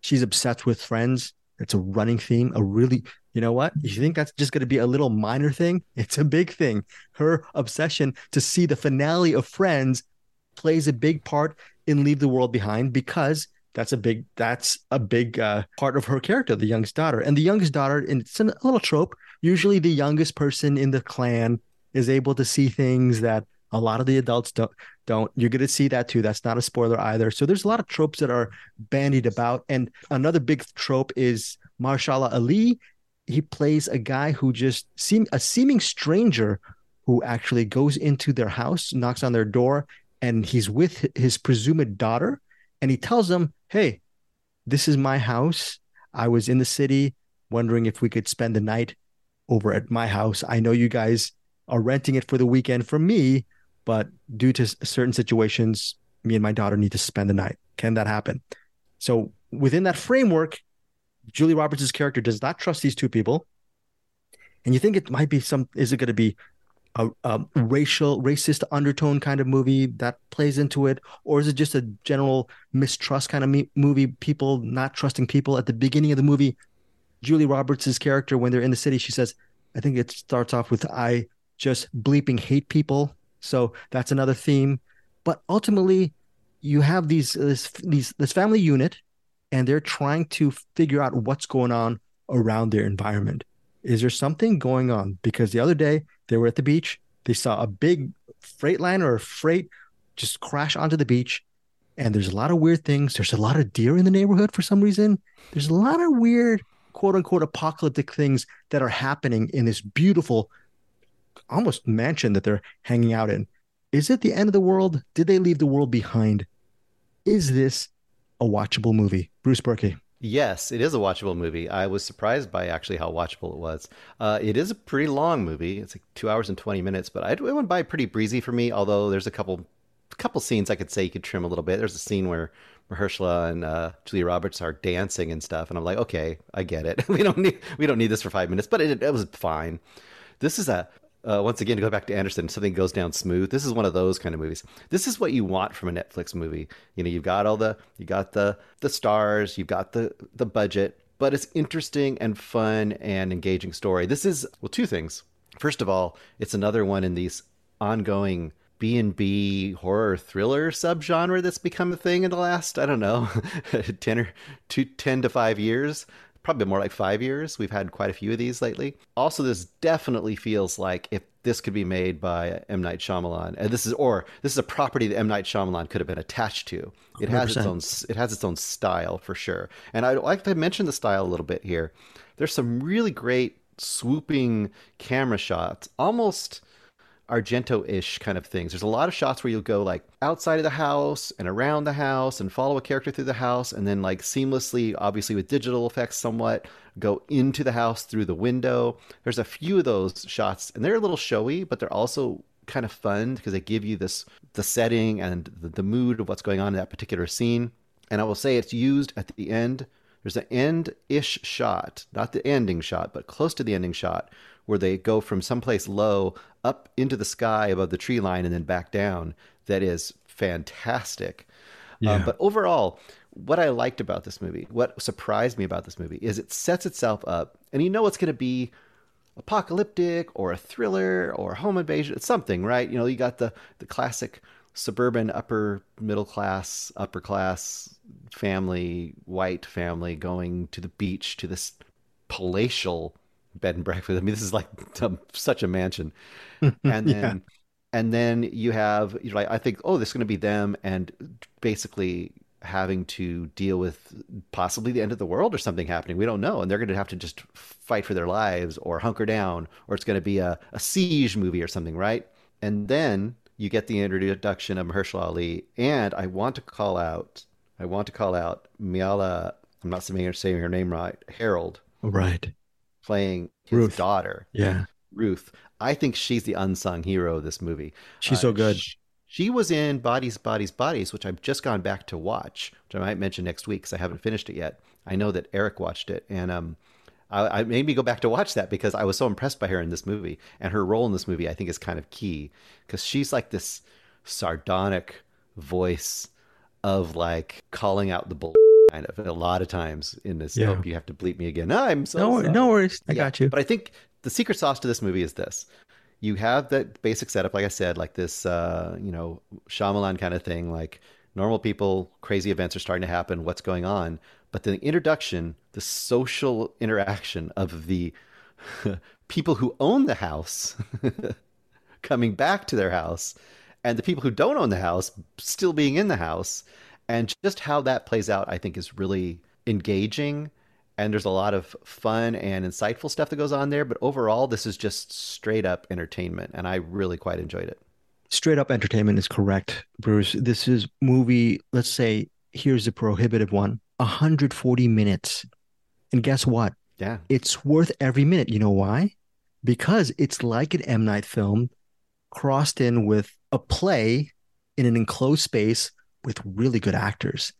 She's obsessed with Friends. It's a running theme. A really you know what? You think that's just going to be a little minor thing? It's a big thing. Her obsession to see the finale of Friends plays a big part in Leave the World Behind because that's a big that's a big uh, part of her character, the youngest daughter. And the youngest daughter, and it's a little trope. Usually, the youngest person in the clan is able to see things that a lot of the adults don't. Don't you're going to see that too? That's not a spoiler either. So there's a lot of tropes that are bandied about, and another big trope is Mahershala Ali he plays a guy who just seem a seeming stranger who actually goes into their house, knocks on their door, and he's with his presumed daughter, and he tells them, "Hey, this is my house. I was in the city, wondering if we could spend the night over at my house. I know you guys are renting it for the weekend for me, but due to certain situations, me and my daughter need to spend the night. Can that happen?" So within that framework, Julia Roberts' character does not trust these two people. And you think it might be some, is it going to be a, a, racial, racist undertone kind of movie that plays into it? Or is it just a general mistrust kind of me- movie, people not trusting people? At the beginning of the movie, Julia Roberts' character, when they're in the city, she says, I think it starts off with, I just bleeping hate people. So that's another theme. But ultimately, you have these this these this family unit and they're trying to figure out what's going on around their environment. Is there something going on? Because the other day they were at the beach, they saw a big freight liner or freight just crash onto the beach. And there's a lot of weird things. There's a lot of deer in the neighborhood for some reason. There's a lot of weird, quote unquote, apocalyptic things that are happening in this beautiful, almost mansion that they're hanging out in. Is it the end of the world? Did they leave the world behind? Is this a watchable movie. Bruce Purkey. Yes, it is a watchable movie. I was surprised by actually how watchable it was. Uh, it is a pretty long movie. It's like two hours and twenty minutes, but I, it went by pretty breezy for me. Although there's a couple, couple scenes I could say you could trim a little bit. There's a scene where Mahershala and uh, Julia Roberts are dancing and stuff, and I'm like, okay, I get it. we don't need we don't need this for five minutes, but it, it was fine. This is a uh, once again to go back to Anderson, something goes down smooth. This is one of those kind of movies. This is what you want from a Netflix movie. You know, you've got all the you got the the stars, you've got the the budget, but it's interesting and fun and engaging story. This is well, two things. First of all, it's another one in these ongoing B and B horror thriller subgenre that's become a thing in the last I don't know ten or two, 10 to five years probably more like five years. We've had quite a few of these lately. Also, this definitely feels like if this could be made by M Night Shyamalan, and this is or this is a property that M Night Shyamalan could have been attached to. It 100%. has its own it has its own style for sure. And I'd like to mention the style a little bit here. There's some really great swooping camera shots, almost Argento-ish kind of things. There's a lot of shots where you'll go like outside of the house and around the house and follow a character through the house and then like seamlessly, obviously with digital effects somewhat, go into the house through the window. There's a few of those shots and they're a little showy, but they're also kind of fun because they give you this the setting and the, the mood of what's going on in that particular scene. And I will say it's used at the end. There's an end-ish shot, not the ending shot, but close to the ending shot, where they go from someplace low up into the sky above the tree line and then back down that is fantastic. Um, yeah. Um, but overall, what I liked about this movie, what surprised me about this movie, is it sets itself up, and you know it's going to be apocalyptic or a thriller or a home invasion. It's something, right? You know, you got the the classic suburban upper middle class, upper class family, white family going to the beach to this palatial bed and breakfast. I mean, this is like such a mansion, and then. and then you have you're like I think oh this is going to be them and basically having to deal with possibly the end of the world or something happening. We don't know. And they're going to have to just fight for their lives or hunker down, or it's going to be a, a siege movie or something, right? And then you get the introduction of Mahershala Ali. And I want to call out, I want to call out Myha'la, I'm not saying her name right, Herrold, Right. Playing his Ruth. daughter. Yeah. Ruth. I think she's the unsung hero of this movie. She's Uh, so good. sh- She was in Bodies, Bodies, Bodies, which I've just gone back to watch, which I might mention next week because I haven't finished it yet. I know that Eric watched it, and um, I, I made me go back to watch that because I was so impressed by her in this movie, and her role in this movie I think is kind of key because she's like this sardonic voice of like calling out the bull kind of a lot of times in this. Yeah. Oh, you have to bleep me again. I'm so No, sorry. no worries. I Yeah, got you. But I think the secret sauce to this movie is this. You have that basic setup, like I said, like this, uh, you know, Shyamalan kind of thing. Like normal people, crazy events are starting to happen. What's going on? But the introduction, the social interaction of the people who own the house coming back to their house, and the people who don't own the house still being in the house, and just how that plays out, I think, is really engaging and there's a lot of fun and insightful stuff that goes on there. But overall, this is just straight up entertainment, and I really quite enjoyed it. Straight up entertainment is correct, Bruce. This is movie, let's say, here's the prohibitive one 140 minutes. And guess what? Yeah, It's worth every minute. You know why? Because it's like an M. Night film crossed in with a play in an enclosed space with really good actors.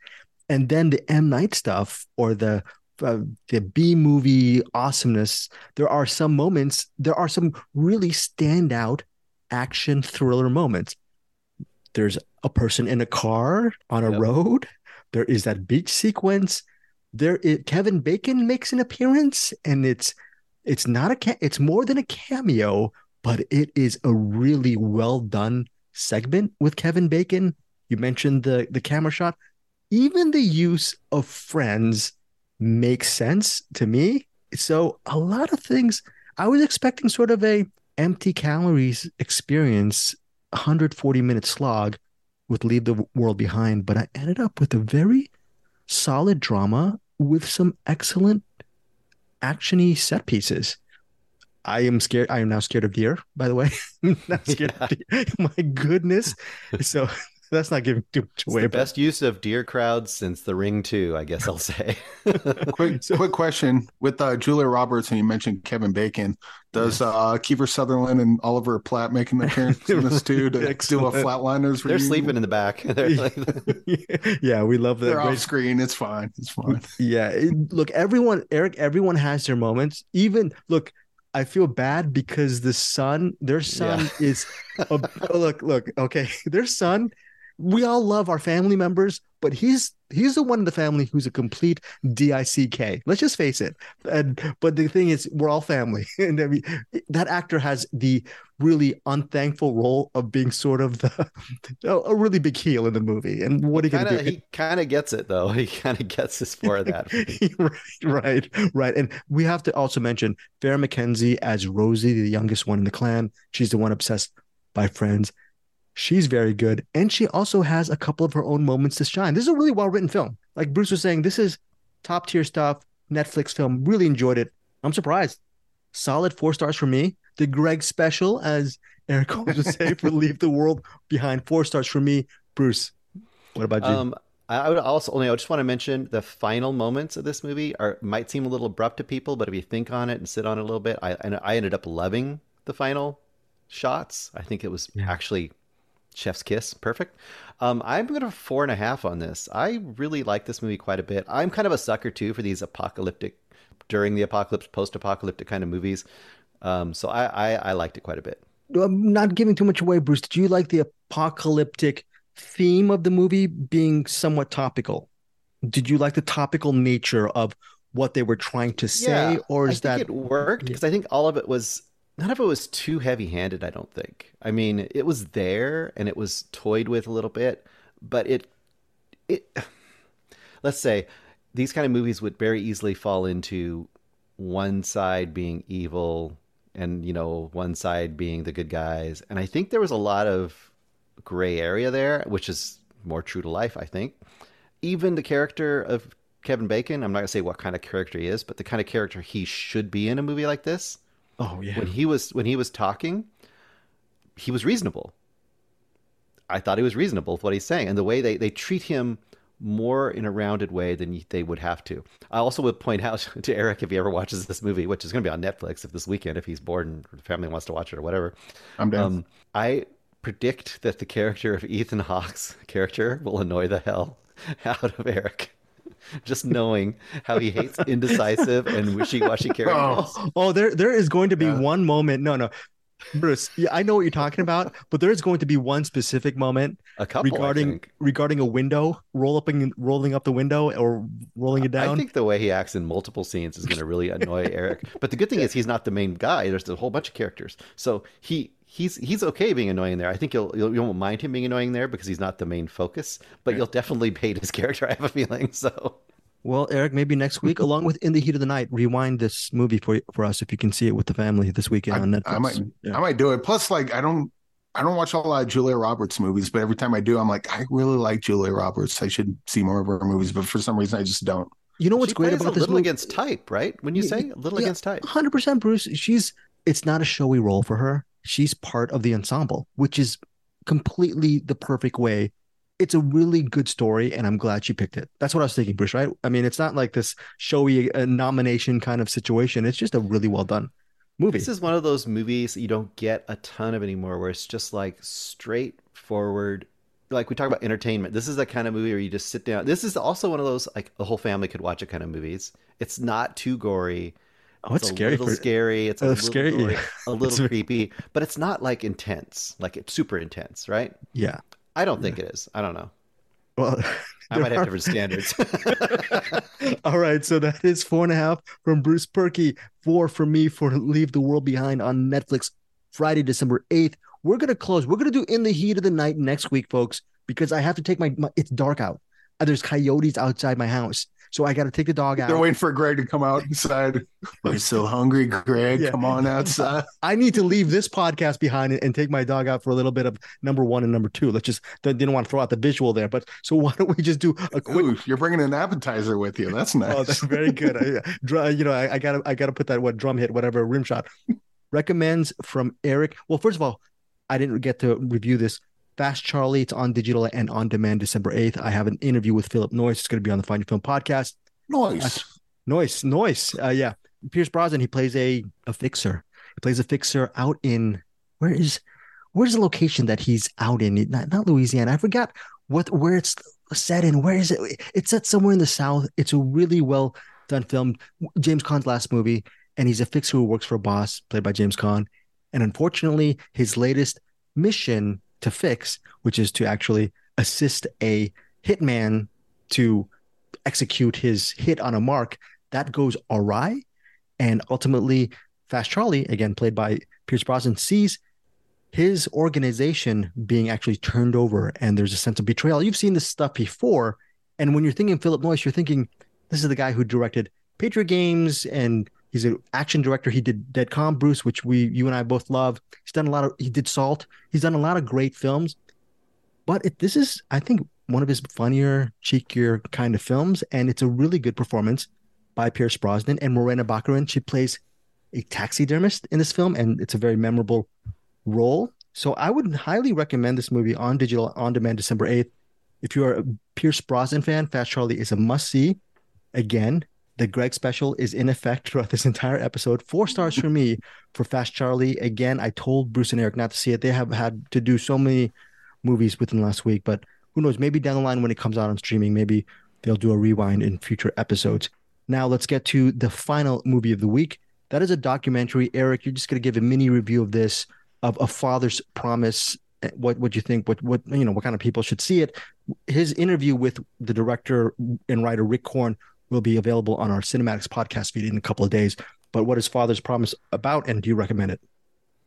And then the M. Night stuff or the uh, the B movie awesomeness, there are some moments, there are some really standout action thriller moments. There's a person in a car on a Yep. road. There is that beach sequence. There, is, Kevin Bacon makes an appearance, and it's it's not a ca- it's more than a cameo, but it is a really well done segment with Kevin Bacon. You mentioned the the camera shot. Even the use of friends makes sense to me. So a lot of things I was expecting sort of a empty calories experience, 140 minute slog with Leave the World Behind, but I ended up with a very solid drama with some excellent actiony set pieces. I am scared. I am now scared of deer, by the way. I'm not scared of deer. My goodness. So that's not giving too much it's away. the but- best use of deer crowds since The Ring Two, I guess I'll say. Quick, So- quick question with uh, Julia Roberts, and you mentioned Kevin Bacon. Does uh, Kiefer Sutherland and Oliver Platt make an appearance in this too to do a Excellent. Flatliners? They're review? sleeping in the back. Like, yeah, we love that. They're off great- screen. It's fine. It's fine. Yeah, it- look, everyone, Eric, everyone has their moments. Even look, I feel bad because the son, their son is a, look, look, okay, their son. We all love our family members, but he's he's the one in the family who's a complete dick. Let's just face it. And but the thing is, we're all family, and I mean, that actor has the really unthankful role of being sort of the a really big heel in the movie. And what are you kind gonna do? he kind of gets it though. He kind of gets this for that. right, right, right. And we have to also mention Farrah Mackenzie as Rosie, the youngest one in the clan. She's the one obsessed by friends. She's very good. And she also has a couple of her own moments to shine. This is a really well written film. Like Bruce was saying, this is top tier stuff. Netflix film. Really enjoyed it. I'm surprised. Solid four stars for me. The Greg special, as Eric Holmes would say, for Leave the World Behind. Four stars for me. Bruce, what about you? Um, I would also only I just want to mention the final moments of this movie are might seem a little abrupt to people, but if you think on it and sit on it a little bit, I I ended up loving the final shots. I think it was Yeah. actually chef's kiss, perfect. Um, I'm going to four and a half on this. I really like this movie quite a bit. I'm kind of a sucker too for these apocalyptic, during the apocalypse, post-apocalyptic kind of movies. Um, so I, I I liked it quite a bit. I'm not giving too much away, Bruce. Did you like the apocalyptic theme of the movie being somewhat topical? Did you like the topical nature of what they were trying to say, Yeah, or I is think that it worked because I think all of it was none of it was too heavy-handed. I don't think. I mean, it was there and it was toyed with a little bit, but it it let's say these kind of movies would very easily fall into one side being evil and you know one side being the good guys. And I think there was a lot of gray area there, which is more true to life. I think even the character of Kevin Bacon. I'm not gonna say what kind of character he is, but the kind of character he should be in a movie like this. Oh yeah. When he was when he was talking, he was reasonable. I thought he was reasonable with what he's saying, and the way they they treat him more in a rounded way than they would have to. I also would point out to Eric if he ever watches this movie, which is going to be on Netflix if this weekend, if he's bored and the family wants to watch it or whatever. I'm down. Um, I predict that the character of Ethan Hawke's character will annoy the hell out of Eric. Just knowing how he hates indecisive and wishy-washy oh. characters. Oh, oh there there is going to be yeah. one moment. No, no. Bruce, yeah, I know what you're talking about, but there is going to be one specific moment couple, regarding regarding a window roll up and rolling up the window or rolling it down. I think the way he acts in multiple scenes is going to really annoy Eric. But the good thing is he's not the main guy. There's a whole bunch of characters, so he he's he's okay being annoying there. I think you'll, you'll you won't mind him being annoying there because he's not the main focus. But you'll definitely hate his character. I have a feeling so. Well, Eric, maybe next week, along with In the Heat of the Night, rewind this movie for for us if you can see it with the family this weekend I, on Netflix. I might, yeah. I might do it. Plus, like, I don't, I don't watch a lot of Julia Roberts movies, but every time I do, I'm like, I really like Julia Roberts. I should see more of her movies, but for some reason, I just don't. You know what's she great about a this little movie? against type, right? When you say a little yeah, against type, hundred percent, Bruce. She's it's not a showy role for her. She's part of the ensemble, which is completely the perfect way it's a really good story, and I'm glad she picked it. That's what I was thinking, Bruce. Right? I mean, it's not like this showy uh, nomination kind of situation. It's just a really well done movie. This is one of those movies you don't get a ton of anymore, where it's just like straightforward. Like we talk about entertainment. This is the kind of movie where you just sit down. This is also one of those like the whole family could watch it kind of movies. It's not too gory. Oh, it's, it's scary. A little for... scary. It's a little scary, gory, a little creepy, but it's not like intense. Like it's super intense, right? Yeah. I don't think it is. I don't know. Well, I might have different standards. All right, so that is four and a half from Bruce Purkey, four for me for Leave the World Behind on Netflix, Friday, December eighth. We're gonna close. We're gonna do In the Heat of the Night next week, folks, because I have to take my. my it's dark out. There's coyotes outside my house. So I got to take the dog out. They're waiting for Greg to come out inside. We're so hungry, Greg. Yeah. Come on outside. I need to leave this podcast behind and, and, take my dog out for a little bit of number one and number two. Let's just didn't want to throw out the visual there, but so why don't we just do a quick? Ooh, you're bringing an appetizer with you. That's nice. oh, that's very good. I, you know, I, I gotta I gotta put that what drum hit, whatever rim shot. Recommends from Eric. Well, first of all, I didn't get to review this. Fast Charlie. It's on digital and on demand December 8th. I have an interview with Philip Noyce. It's going to be on the Find Your Film podcast. Noise. Uh, Noise. Noise. Uh, yeah. Pierce Brosnan, he plays a, a fixer. He plays a fixer out in, where is, where's the location that he's out in? Not, not Louisiana. I forgot what, where it's set in. Where is it? It's set somewhere in the South. It's a really well done film. James Caan's last movie. And he's a fixer who works for a boss played by James Caan. And unfortunately, his latest mission to fix, which is to actually assist a hitman to execute his hit on a mark, that goes awry. And ultimately, Fast Charlie, again played by Pierce Brosnan, sees his organization being actually turned over, and there's a sense of betrayal. You've seen this stuff before, and when you're thinking Philip Noyce, you're thinking this is the guy who directed Patriot Games, and he's an action director. He did Dead Calm Bruce, which we, you and I both love. He's done a lot of. He did Salt. He's done a lot of great films, but it, this is, I think, one of his funnier, cheekier kind of films, and it's a really good performance by Pierce Brosnan and Morena Baccarin. She plays a taxidermist in this film, and it's a very memorable role. So I would highly recommend this movie on digital on demand December 8th. If you're a Pierce Brosnan fan, Fast Charlie is a must see. Again, the Greg special is in effect throughout this entire episode. Four stars for me for Fast Charlie. Again, I told Bruce and Eric not to see it. They have had to do so many movies within last week, but who knows? Maybe down the line when it comes out on streaming, maybe they'll do a rewind in future episodes. Now let's get to the final movie of the week. That is a documentary. Eric, you're just going to give a mini review of this, of a father's promise. Eh, what what you think? What what you know? What kind of people should see it? His interview with the director and writer Rick Korn will be available on our CinemAddicts podcast feed in a couple of days. But what is Father's Promise about, and do you recommend it?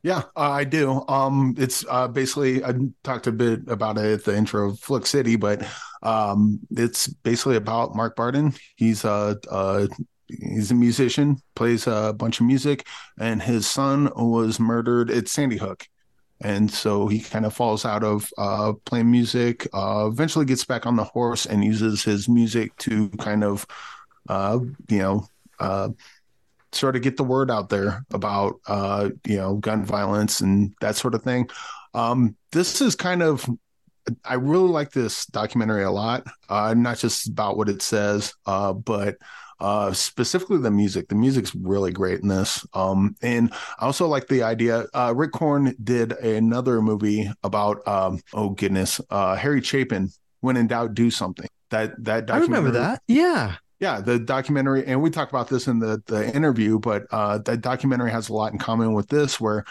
Yeah, I do. Um, it's uh, basically I talked a bit about it at the intro of Flick City, but um, it's basically about Mark Barden. He's a, a he's a musician, plays a bunch of music, and his son was murdered at Sandy Hook. And so he kind of falls out of uh, playing music, uh, eventually gets back on the horse and uses his music to kind of, uh, you know, uh, sort of get the word out there about, uh, you know, gun violence and that sort of thing. Um, this is kind of I really like this documentary a lot. Uh, not just about what it says, but uh, specifically the music. The music's really great in this. Um, and I also like the idea. Uh, Rick Korn did another movie about, um, oh goodness, uh, Harry Chapin. When in doubt, do something. That that I remember that. Yeah. Yeah, the documentary, and we talked about this in the the interview, but uh, that documentary has a lot in common with this, where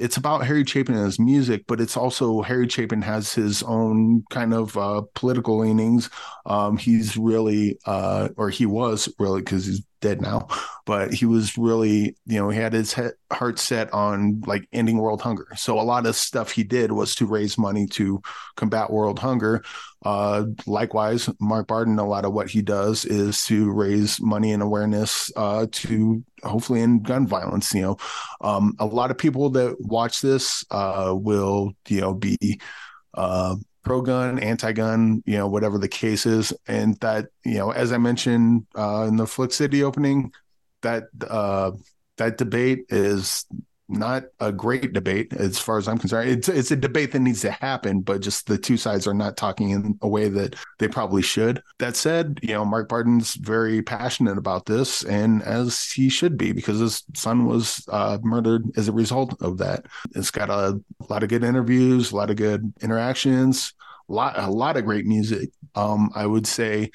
it's about Harry Chapin and his music, but it's also Harry Chapin has his own kind of uh, political leanings. Um, he's really, uh, or he was really, because he's dead now, but he was really, you know, he had his he- heart set on like ending world hunger. So a lot of stuff he did was to raise money to combat world hunger. Uh, likewise, Mark Barden, a lot of what he does is to raise money and awareness uh, to hopefully end gun violence. You know, um, a lot of people that watch this uh, will, you know, be uh, pro gun, anti gun, you know, whatever the case is. And that, you know, as I mentioned uh, in the Flick City opening, that uh, that debate is not a great debate as far as I'm concerned. It's it's a debate that needs to happen, but just the two sides are not talking in a way that they probably should. That said, you know, Mark Barden's very passionate about this, and as he should be, because his son was uh, murdered as a result of that. It's got a, lot of good interviews, a lot of good interactions, a lot a lot of great music. Um, I would say.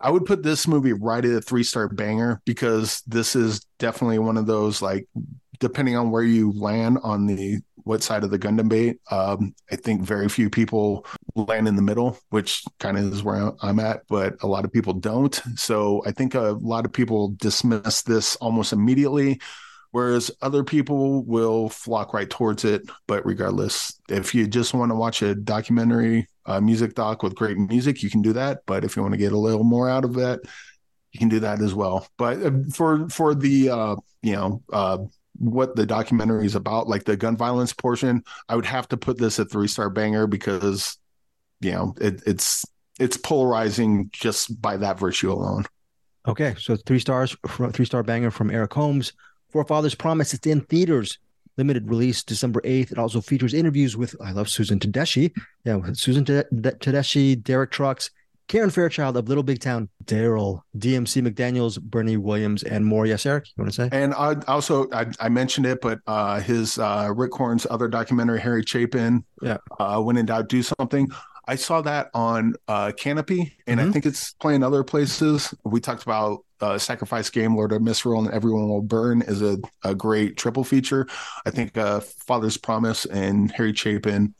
I would put this movie right at a three star banger because this is definitely one of those like depending on where you land on the what side of the gun debate, um, I think very few people land in the middle, which kind of is where I'm at, but a lot of people don't. So I think a lot of people dismiss this almost immediately, whereas other people will flock right towards it. But regardless, if you just want to watch a documentary, music doc with great music, you can do that. But if you want to get a little more out of that, you can do that as well. But uh, for for the uh, you know uh, what the documentary is about, like the gun violence portion, I would have to put this a three star banger because you know it, it's it's polarizing just by that virtue alone. Okay, so three stars, three star banger from Eric Holmes. Forefathers Promise. It's in theaters. Limited release December 8th. It also features interviews with, I love Susan Tedeschi. Yeah, Susan Tedeschi, Derek Trucks, Karen Fairchild of Little Big Town, Daryl, DMC McDaniels, Bernie Williams, and more. Yes, Eric, you want to say? And I also I, I mentioned it, but uh, his uh, Rick Korn's other documentary, Harry Chapin, yeah, uh, when in doubt, do something. I saw that on uh, Kanopy, and mm-hmm. I think it's playing other places. We talked about uh, Sacrifice Game, Lord of Misrule, and Everyone Will Burn is a, a great triple feature. I think uh, Father's Promise and Harry Chapin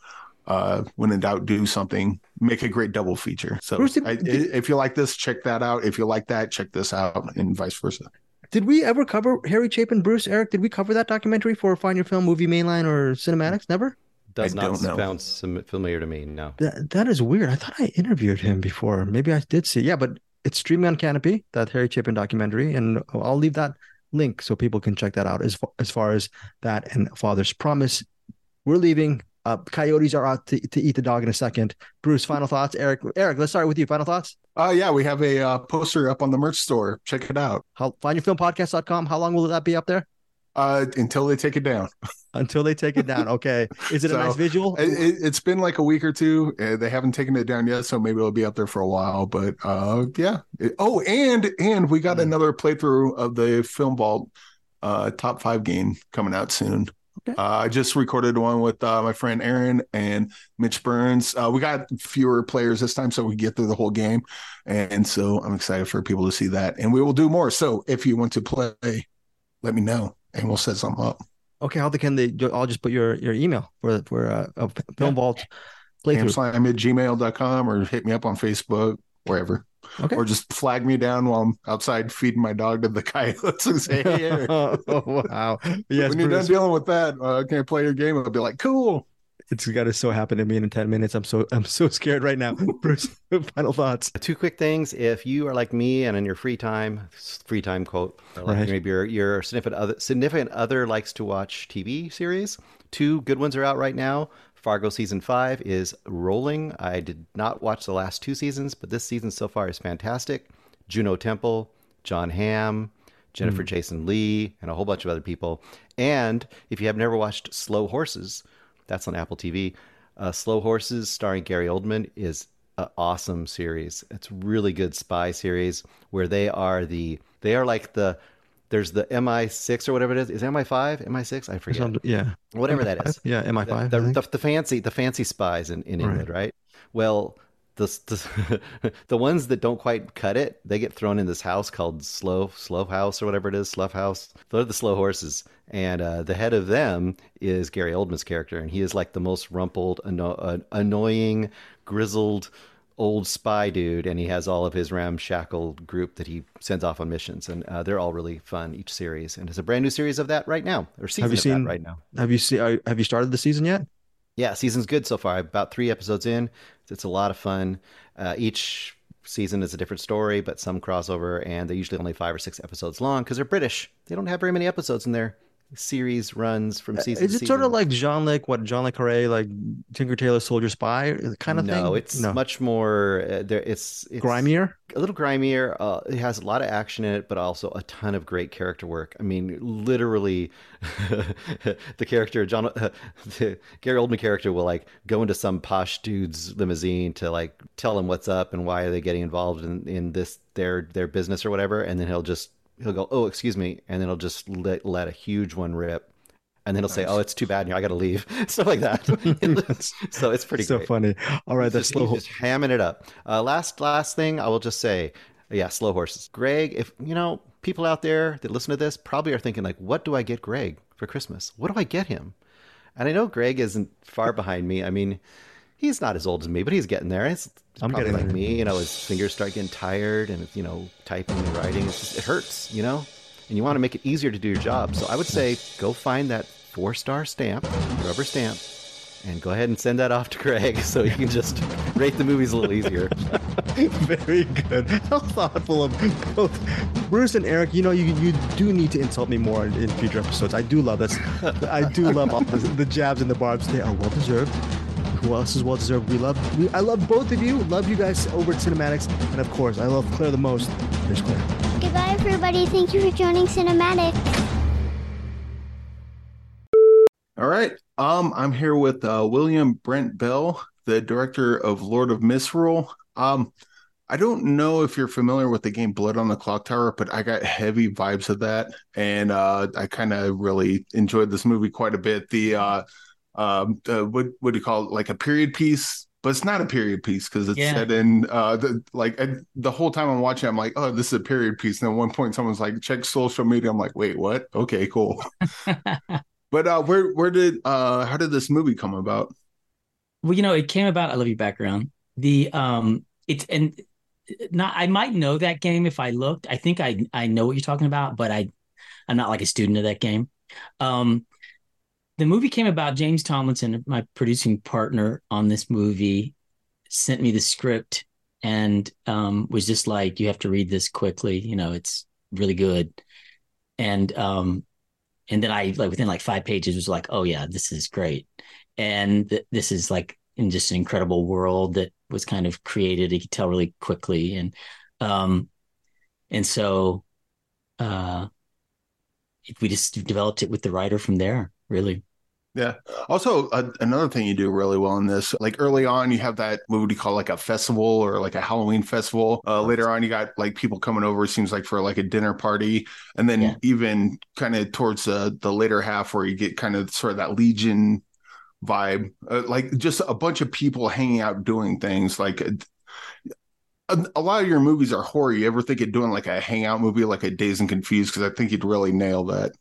uh, when in doubt, do something, make a great double feature. So Bruce, did, I, did, if you like this, check that out. If you like that, check this out, and vice versa. Did we ever cover Harry Chapin, Bruce, Eric? Did we cover that documentary for Find Your Film, Movie Mainline, or CinemAddicts? Never. Does I not sound familiar to me. No. That that is weird. I thought I interviewed him before. Maybe I did see. Yeah, but it's streaming on Kanopy, that Harry Chapin documentary, and I'll leave that link so people can check that out. As far, as far as that and Father's Promise, we're leaving. Uh, coyotes are out to, to eat the dog in a second. Bruce, final thoughts. Eric, Eric, let's start with you. Final thoughts. Uh, yeah, we have a uh, poster up on the merch store. Check it out. How, findyourfilmpodcast.com. How long will that be up there? Uh, until they take it down. until they take it down. Okay. Is it so, a nice visual? It, has been like a week or two. Uh, they haven't taken it down yet, so maybe it'll be up there for a while. But uh, yeah. It, oh, and and we got mm. another playthrough of the Film Vault uh, top five game coming out soon. Okay. Uh, I just recorded one with uh, my friend Aaron and Mitch Burns. Uh, we got fewer players this time, so we get through the whole game, and so I'm excited for people to see that. And we will do more. So if you want to play, let me know, and we'll set something up. Okay, how can they? I'll just put your your email for for uh, a film vault playthrough. Slime at gmail.com or hit me up on Facebook, wherever. Okay. Or just flag me down while I'm outside feeding my dog to the coyotes and say, "Hey, oh, wow!" Yes, when you're done dealing with that, uh, can I play your game? I'll be like, "Cool." It's got to so happen to me in 10 minutes. I'm so I'm so scared right now. Bruce, final thoughts. Two quick things. If you are like me and in your free time, free time quote, like Right. maybe your your significant other significant other likes to watch TV series. Two good ones are out right now. Fargo season five is rolling. I did not watch the last two seasons, but this season so far is fantastic. Juno Temple, Jon Hamm, Jennifer Jason Lee, and a whole bunch of other people. And if you have never watched Slow Horses, that's on Apple TV. Uh, Slow Horses, starring Gary Oldman, is an awesome series. It's a really good spy series where they are the they are like the there's the MI6 or whatever it is. Is it MI5? MI6? I forget. Some- yeah. Whatever that is Yeah, MI5. the, think. the, the fancy the fancy spies in, in England, right? Well, the, the the ones that don't quite cut it, they get thrown in this house called Slow Slow House or whatever it is, Slough House. They're the slow horses, and uh, the head of them is Gary Oldman's character, and he is like the most rumpled, anno- uh, annoying, grizzled old spy dude, and he has all of his ramshackle group that he sends off on missions, and uh, they're all really fun each series, and it's a brand new series of that right now, or season Have you of seen that right now. Have you seen uh, have you started the season yet? Yeah, season's good so far. About three episodes in. It's a lot of fun. Uh, each season is a different story, but some crossover, and they're usually only five or six episodes long because they're British. They don't have very many episodes in their series runs from season. Uh, Is to it sort of like John Luc, what John Le Carre, like Tinker Tailor Soldier Spy kind of thing? no, it's much more. Uh, there, it's, it's grimier. a little grimier. Uh, it has a lot of action in it, but also a ton of great character work. I mean, literally, the character John, the Gary Oldman character will like go into some posh dude's limousine to like tell him what's up and why are they getting involved in in this their their business or whatever, and then he'll just he'll go, oh, excuse me, and then he'll just let let a huge one rip. And then he'll say, "Oh, it's too bad. I got to leave." Stuff like that. so it's pretty so great. funny. All right, that's Just, slow. just hamming it up. Uh, last last thing I will just say, yeah, slow horses. Greg, if you know people out there that listen to this probably are thinking like, what do I get Greg for Christmas? What do I get him? And I know Greg isn't far behind me. I mean, he's not as old as me, but he's getting there. It's I'm probably like me. You know, his fingers start getting tired, and you know, typing and writing. It's just, it hurts. You know, and you want to make it easier to do your job. So I would say go find that four star stamp, rubber stamp, and go ahead and send that off to Craig so he can just rate the movies a little easier. Very good. How thoughtful of both Bruce and Eric. You know, you you do need to insult me more in, in future episodes. I do love this. I do love all the, the jabs and the barbs. They are well deserved. Who else is well deserved? We love. We, I love both of you. Love you guys over at CinemAddicts, and of course, I love Claire the most. Here's Claire. Goodbye, everybody. Thank you for joining CinemAddict. All right. Um, I'm here with uh, William Brent Bell, the director of Lord of Misrule. Um, I don't know if you're familiar with the game Blood on the Clocktower, but I got heavy vibes of that, and uh, I kind of really enjoyed this movie quite a bit. The uh, um, the, what what do you call it? Like a period piece, but it's not a period piece because it's Yeah. set in uh, the like I, the whole time I'm watching, I'm like, oh, this is a period piece. And at one point, someone's like, check social media. I'm like, wait, what? Okay, cool. But uh, where where did uh, how did this movie come about? Well, you know, it came about. I love your background. The um, it's and not. I might know that game if I looked. I think I I know what you're talking about, but I I'm not like a student of that game. Um, the movie came about. James Tomlinson, my producing partner on this movie, sent me the script and um was just like, "You have to read this quickly. You know, it's really good." And um, and then I like within like five pages was like, "Oh yeah, this is great." and th- this is like in just an incredible world that was kind of created you could tell really quickly and um and so uh we just developed it with the writer from there really Yeah. Also, uh, another thing you do really well in this, like early on, you have that what would you call like a festival or like a Halloween festival. Uh, later on, you got like people coming over. It seems like for like a dinner party, and then Yeah. even kind of towards the the later half where you get kind of sort of that Legion vibe, uh, like just a bunch of people hanging out doing things like. A, a lot of your movies are horror. You ever think of doing like a hangout movie, like a Dazed and Confused? Because I think you'd really nail that.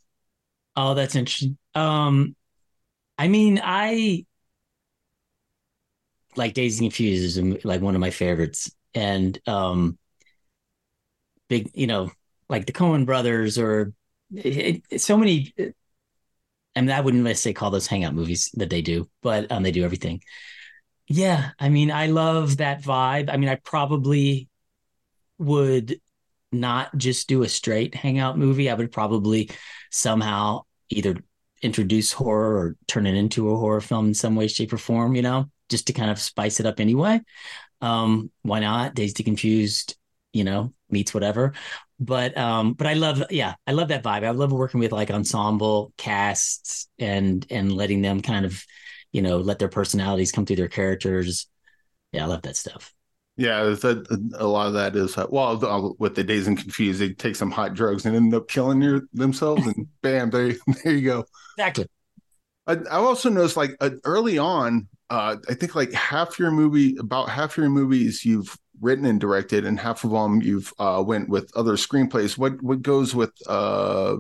Oh that's interesting um i mean i like Dazed and Confused is like one of my favorites and um big you know like the Coen brothers or it, it- so many I mean, I wouldn't necessarily call those hangout movies that they do, but um, they do everything. Yeah, I mean, I love that vibe. I mean, I probably would not just do a straight hangout movie. I would probably somehow either introduce horror or turn it into a horror film in some way, shape, or form, you know, just to kind of spice it up anyway. Um, why not? Dazed and Confused, you know, meets whatever. But um, but I love, yeah, I love that vibe. I love working with like ensemble casts and and letting them kind of, you know, let their personalities come through their characters. Yeah, I love that stuff. Yeah, that, a lot of that is uh, well with the Dazed and Confused. They take some hot drugs and end up killing your, themselves, and bam, there, there you go. Exactly. I, I also noticed like uh, early on, uh, I think like half your movie, about half your movies you've written and directed, and half of them you've uh, went with other screenplays. What what goes with uh,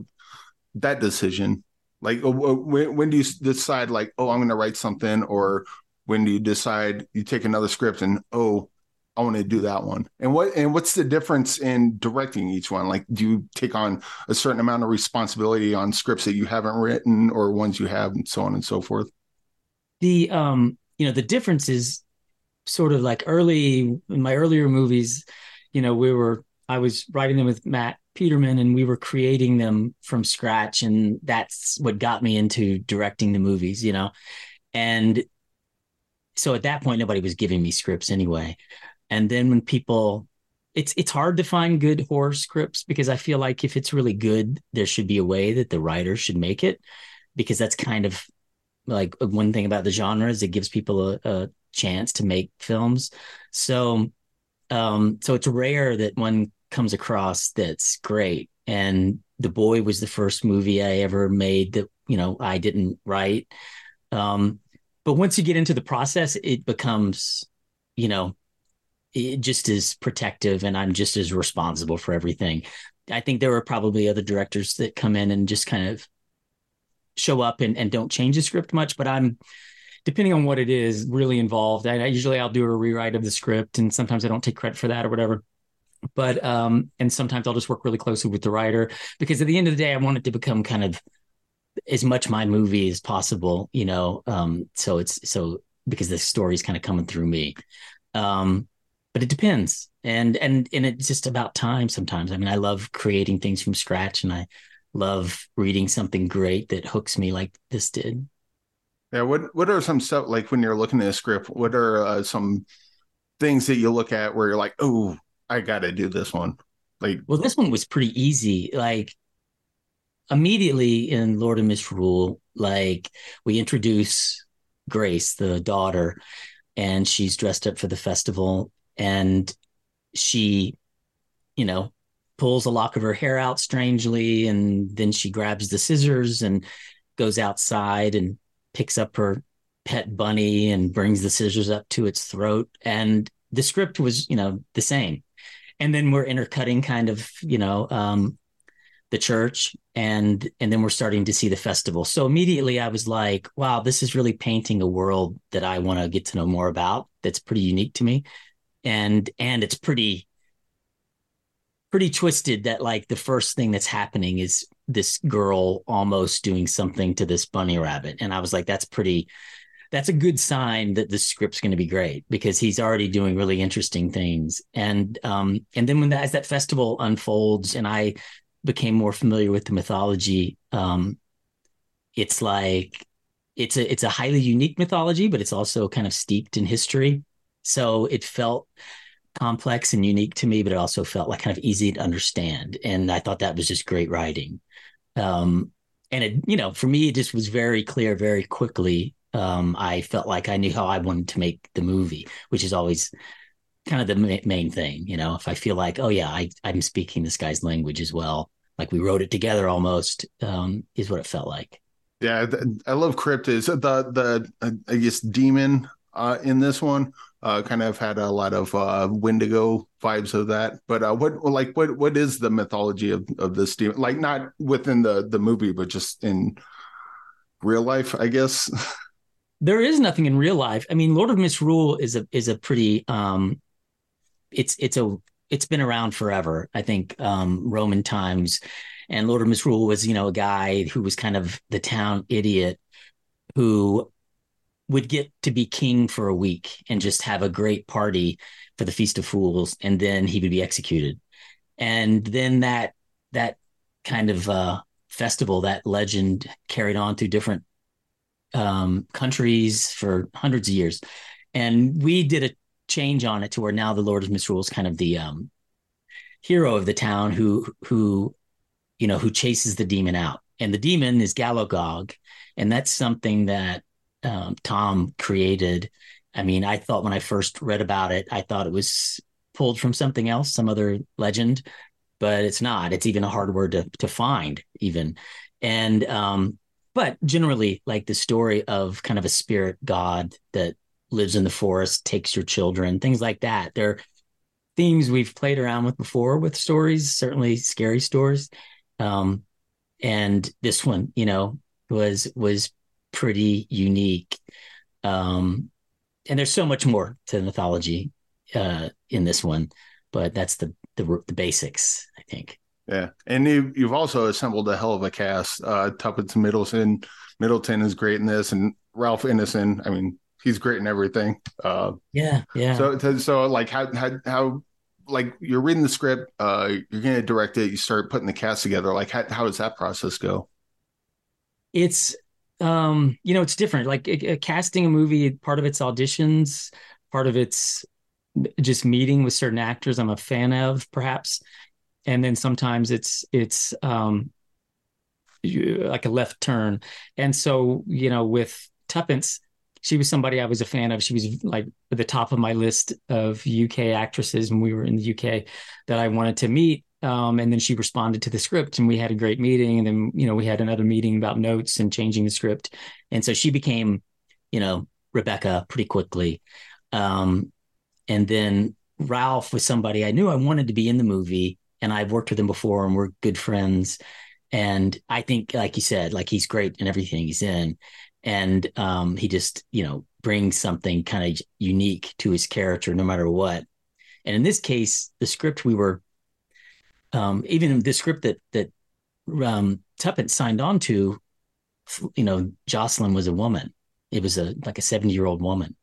that decision? Like, uh, when, when do you decide like, oh, I'm going to write something, or when do you decide you take another script and oh I want to do that one. And what and what's the difference in directing each one? Like, do you take on a certain amount of responsibility on scripts that you haven't written or ones you have, and so on and so forth? The um, you know, the difference is sort of like early in my earlier movies. You know, we were I was writing them with Matt Peterman, and we were creating them from scratch, and that's what got me into directing the movies. You know, and so at that point, nobody was giving me scripts anyway. And then when people it's it's hard to find good horror scripts because I feel like if it's really good, there should be a way that the writer should make it because that's kind of like one thing about the genre is it gives people a, a chance to make films. So um so it's rare that one comes across that's great. And The Boy was the first movie I ever made that, you know, I didn't write. Um but once you get into the process, it becomes, you know, just as protective and I'm just as responsible for everything. I think there are probably other directors that come in and just kind of show up and, and don't change the script much, but I'm depending on what it is, really involved. I, I, usually I'll do a rewrite of the script and sometimes I don't take credit for that or whatever. But um, and sometimes I'll just work really closely with the writer because at the end of the day, I want it to become kind of as much my movie as possible, you know. Um, so it's so because the story's kind of coming through me. Um, but it depends. And and and it's just about time sometimes. I mean i love creating things from scratch and i love reading something great that hooks me like this did. Yeah what what are some stuff like when you're looking at a script what are uh, some things that you look at where you're like oh i gotta do this one like well this one was pretty easy like immediately in lord of misrule like we introduce grace the daughter and she's dressed up for the festival and she, you know, pulls a lock of her hair out strangely, and then she grabs the scissors and goes outside and picks up her pet bunny and brings the scissors up to its throat. And the script was, you know, the same. And then we're intercutting kind of, you know, um, the church and and then we're starting to see the festival so immediately i was like wow this is really painting a world that i want to get to know more about that's pretty unique to me and and it's pretty pretty twisted that like the first thing that's happening is this girl almost doing something to this bunny rabbit. And i was like that's pretty that's a good sign that the script's going to be great because he's already doing really interesting things. And um and then when that, as that festival unfolds and i became more familiar with the mythology um it's like it's a it's a highly unique mythology but it's also kind of steeped in history so it felt complex and unique to me, but it also felt like kind of easy to understand. And I thought that was just great writing. Um, and it, you know, for me, it just was very clear very quickly. Um, I felt like I knew how I wanted to make the movie, which is always kind of the main thing. You know, if I feel like, oh yeah, I, I'm speaking this guy's language as well, like we wrote it together almost, um, is what it felt like. Yeah, I love Crypt. Is the the I guess demon uh, in this one uh, kind of had a lot of uh, Wendigo vibes of that. But uh, what like what what is the mythology of of this demon? Like not within the the movie, but just in real life, I guess. There is nothing in real life. I mean, Lord of Misrule is a is a pretty um, it's it's a it's been around forever. I think um, Roman times, And Lord of Misrule was, you know, a guy who was kind of the town idiot who would get to be king for a week and just have a great party for the Feast of Fools, and then he would be executed. And then that that kind of uh, festival, that legend carried on through different um, countries for hundreds of years. And we did a change on it to where now the Lord of Misrule is kind of the um, hero of the town who who you know who chases the demon out. And the demon is Gallowgog, and that's something that um, Tom created. I mean, I thought when I first read about it, I thought it was pulled from something else, some other legend, but it's not. It's even a hard word to to find, even. And um, but generally, like the story of kind of a spirit god that lives in the forest, takes your children, things like that. They're themes we've played around with before with stories, certainly scary stories. Um, and this one, you know, was was pretty unique. Um, and there's so much more to the mythology uh, in this one, but that's the, the the basics, I think. Yeah, and you, you've also assembled a hell of a cast. Uh, Tuppence Middleton, Middleton is great in this, and Ralph Ineson. I mean, he's great in everything. Uh, yeah, yeah. So, so like how how how like you're reading the script, uh, you're going to direct it, you start putting the cast together. Like how how does that process go? It's um, you know, it's different. Like a, a casting a movie, part of it's auditions, part of it's just meeting with certain actors I'm a fan of, perhaps, and then sometimes it's it's um, like a left turn. And so, you know, with Tuppence, she was somebody I was a fan of. She was like at the top of my list of UK actresses when we were in the UK that I wanted to meet. Um, and then she responded to the script and we had a great meeting. And then, you know, we had another meeting about notes and changing the script. And so she became, you know, Rebecca pretty quickly. Um, and then Ralph was somebody I knew I wanted to be in the movie and I've worked with him before and we're good friends. And I think, like you said, like he's great in everything he's in and um, he just you know brings something kind of unique to his character no matter what and in this case the script we were um, even the script that that um, Tuppence signed on to you know Jocelyn was a woman it was a like a 70 year old woman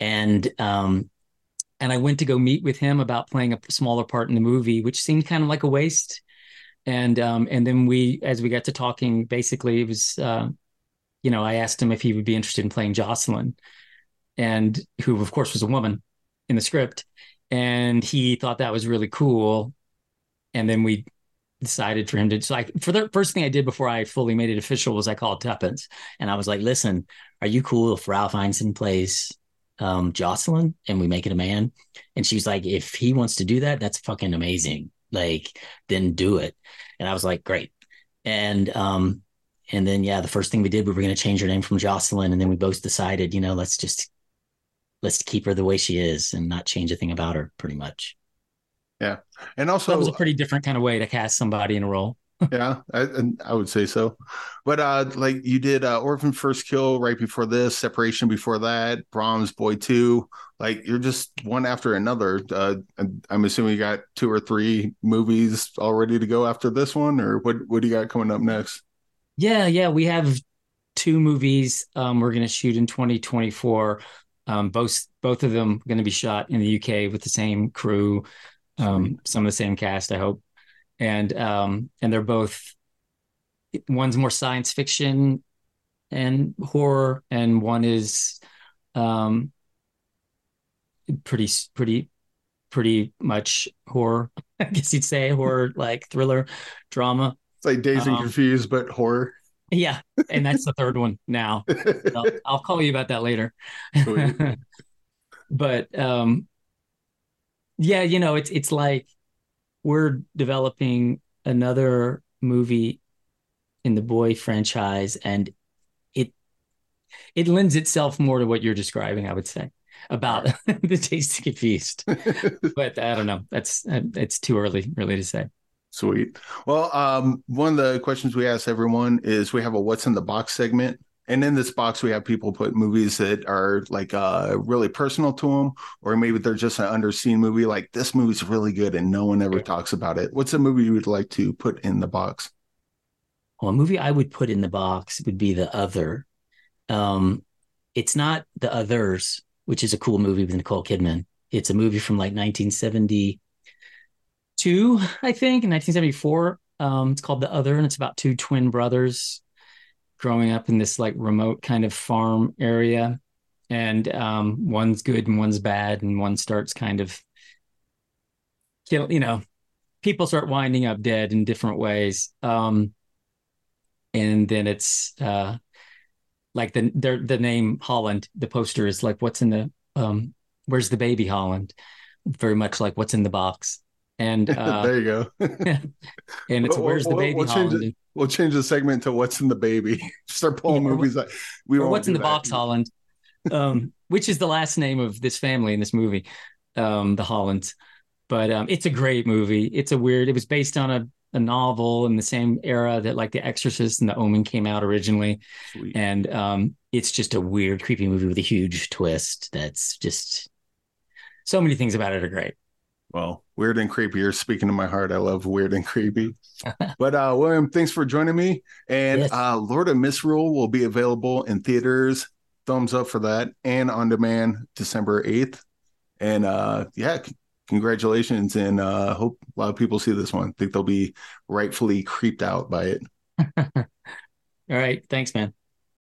and um and I went to go meet with him about playing a smaller part in the movie which seemed kind of like a waste and um and then we as we got to talking basically it was uh, you know, I asked him if he would be interested in playing Jocelyn, and who, of course, was a woman in the script. And he thought that was really cool. And then we decided for him to. So, I, for the first thing I did before I fully made it official was I called Tuppence and I was like, listen, are you cool if Ralph Ineson plays um, Jocelyn and we make it a man? And she's like, if he wants to do that, that's fucking amazing. Like, then do it. And I was like, great. And um, and then yeah, the first thing we did, we were going to change her name from Jocelyn, and then we both decided, you know, let's just let's keep her the way she is and not change a thing about her, pretty much. Yeah, and also that was a pretty different kind of way to cast somebody in a role. yeah, I, I would say so. But uh, like you did, uh, Orphan First Kill right before this, Separation before that, Brahms Boy Two. Like you're just one after another. Uh, I'm assuming you got two or three movies all ready to go after this one, or what? What do you got coming up next? Yeah, yeah, we have two movies um, we're going to shoot in 2024. Um, both both of them going to be shot in the UK with the same crew, um, some of the same cast, I hope, and um, and they're both one's more science fiction and horror, and one is um, pretty pretty pretty much horror. I guess you'd say horror like thriller drama. It's like Dazed and um, Confused, but horror. Yeah, and that's the third one now. I'll, I'll, call you about that later. but um, yeah, you know, it's it's like we're developing another movie in the boy franchise, and it it lends itself more to what you're describing. I would say about the and Confused, but I don't know. That's it's too early, really, to say. Sweet. Well, um, one of the questions we ask everyone is we have a what's in the box segment. And in this box, we have people put movies that are like uh, really personal to them, or maybe they're just an underseen movie. Like this movie's really good and no one ever talks about it. What's a movie you would like to put in the box? well, a movie I would put in the box would be The Other. Um, it's not The Others, which is a cool movie with Nicole Kidman. It's a movie from like 1972, I think, 1974. Um, it's called The Other, and it's about two twin brothers growing up in this like remote kind of farm area. And um, one's good and one's bad, and one starts kind of, kill you know, people start winding up dead in different ways. Um, and then it's uh, like the the name Holland. The poster is like, "What's in the um, Where's the baby Holland?" Very much like "What's in the box." And uh, there you go. and it's "Where's the baby we'll Holland?" Change it, we'll change the segment to "What's in the baby." Start pulling Yeah, movies like we or what's in the that. box Holland, um, which is the last name of this family in this movie, um, the Hollands. But um, it's a great movie. It's a weird. It was based on a, a novel in the same era that like The Exorcist and The Omen came out originally, Sweet. and um, it's just a weird, creepy movie with a huge twist. That's just so many things about it are great. Well, weird and creepy. You're speaking to my heart. I love weird and creepy. but uh William, thanks for joining me. And Yes. uh Lord of Misrule will be available in theaters. Thumbs up for that and on demand December 8th. And uh yeah, c- congratulations and uh hope a lot of people see this one. think they'll be rightfully creeped out by it. All right, thanks, man.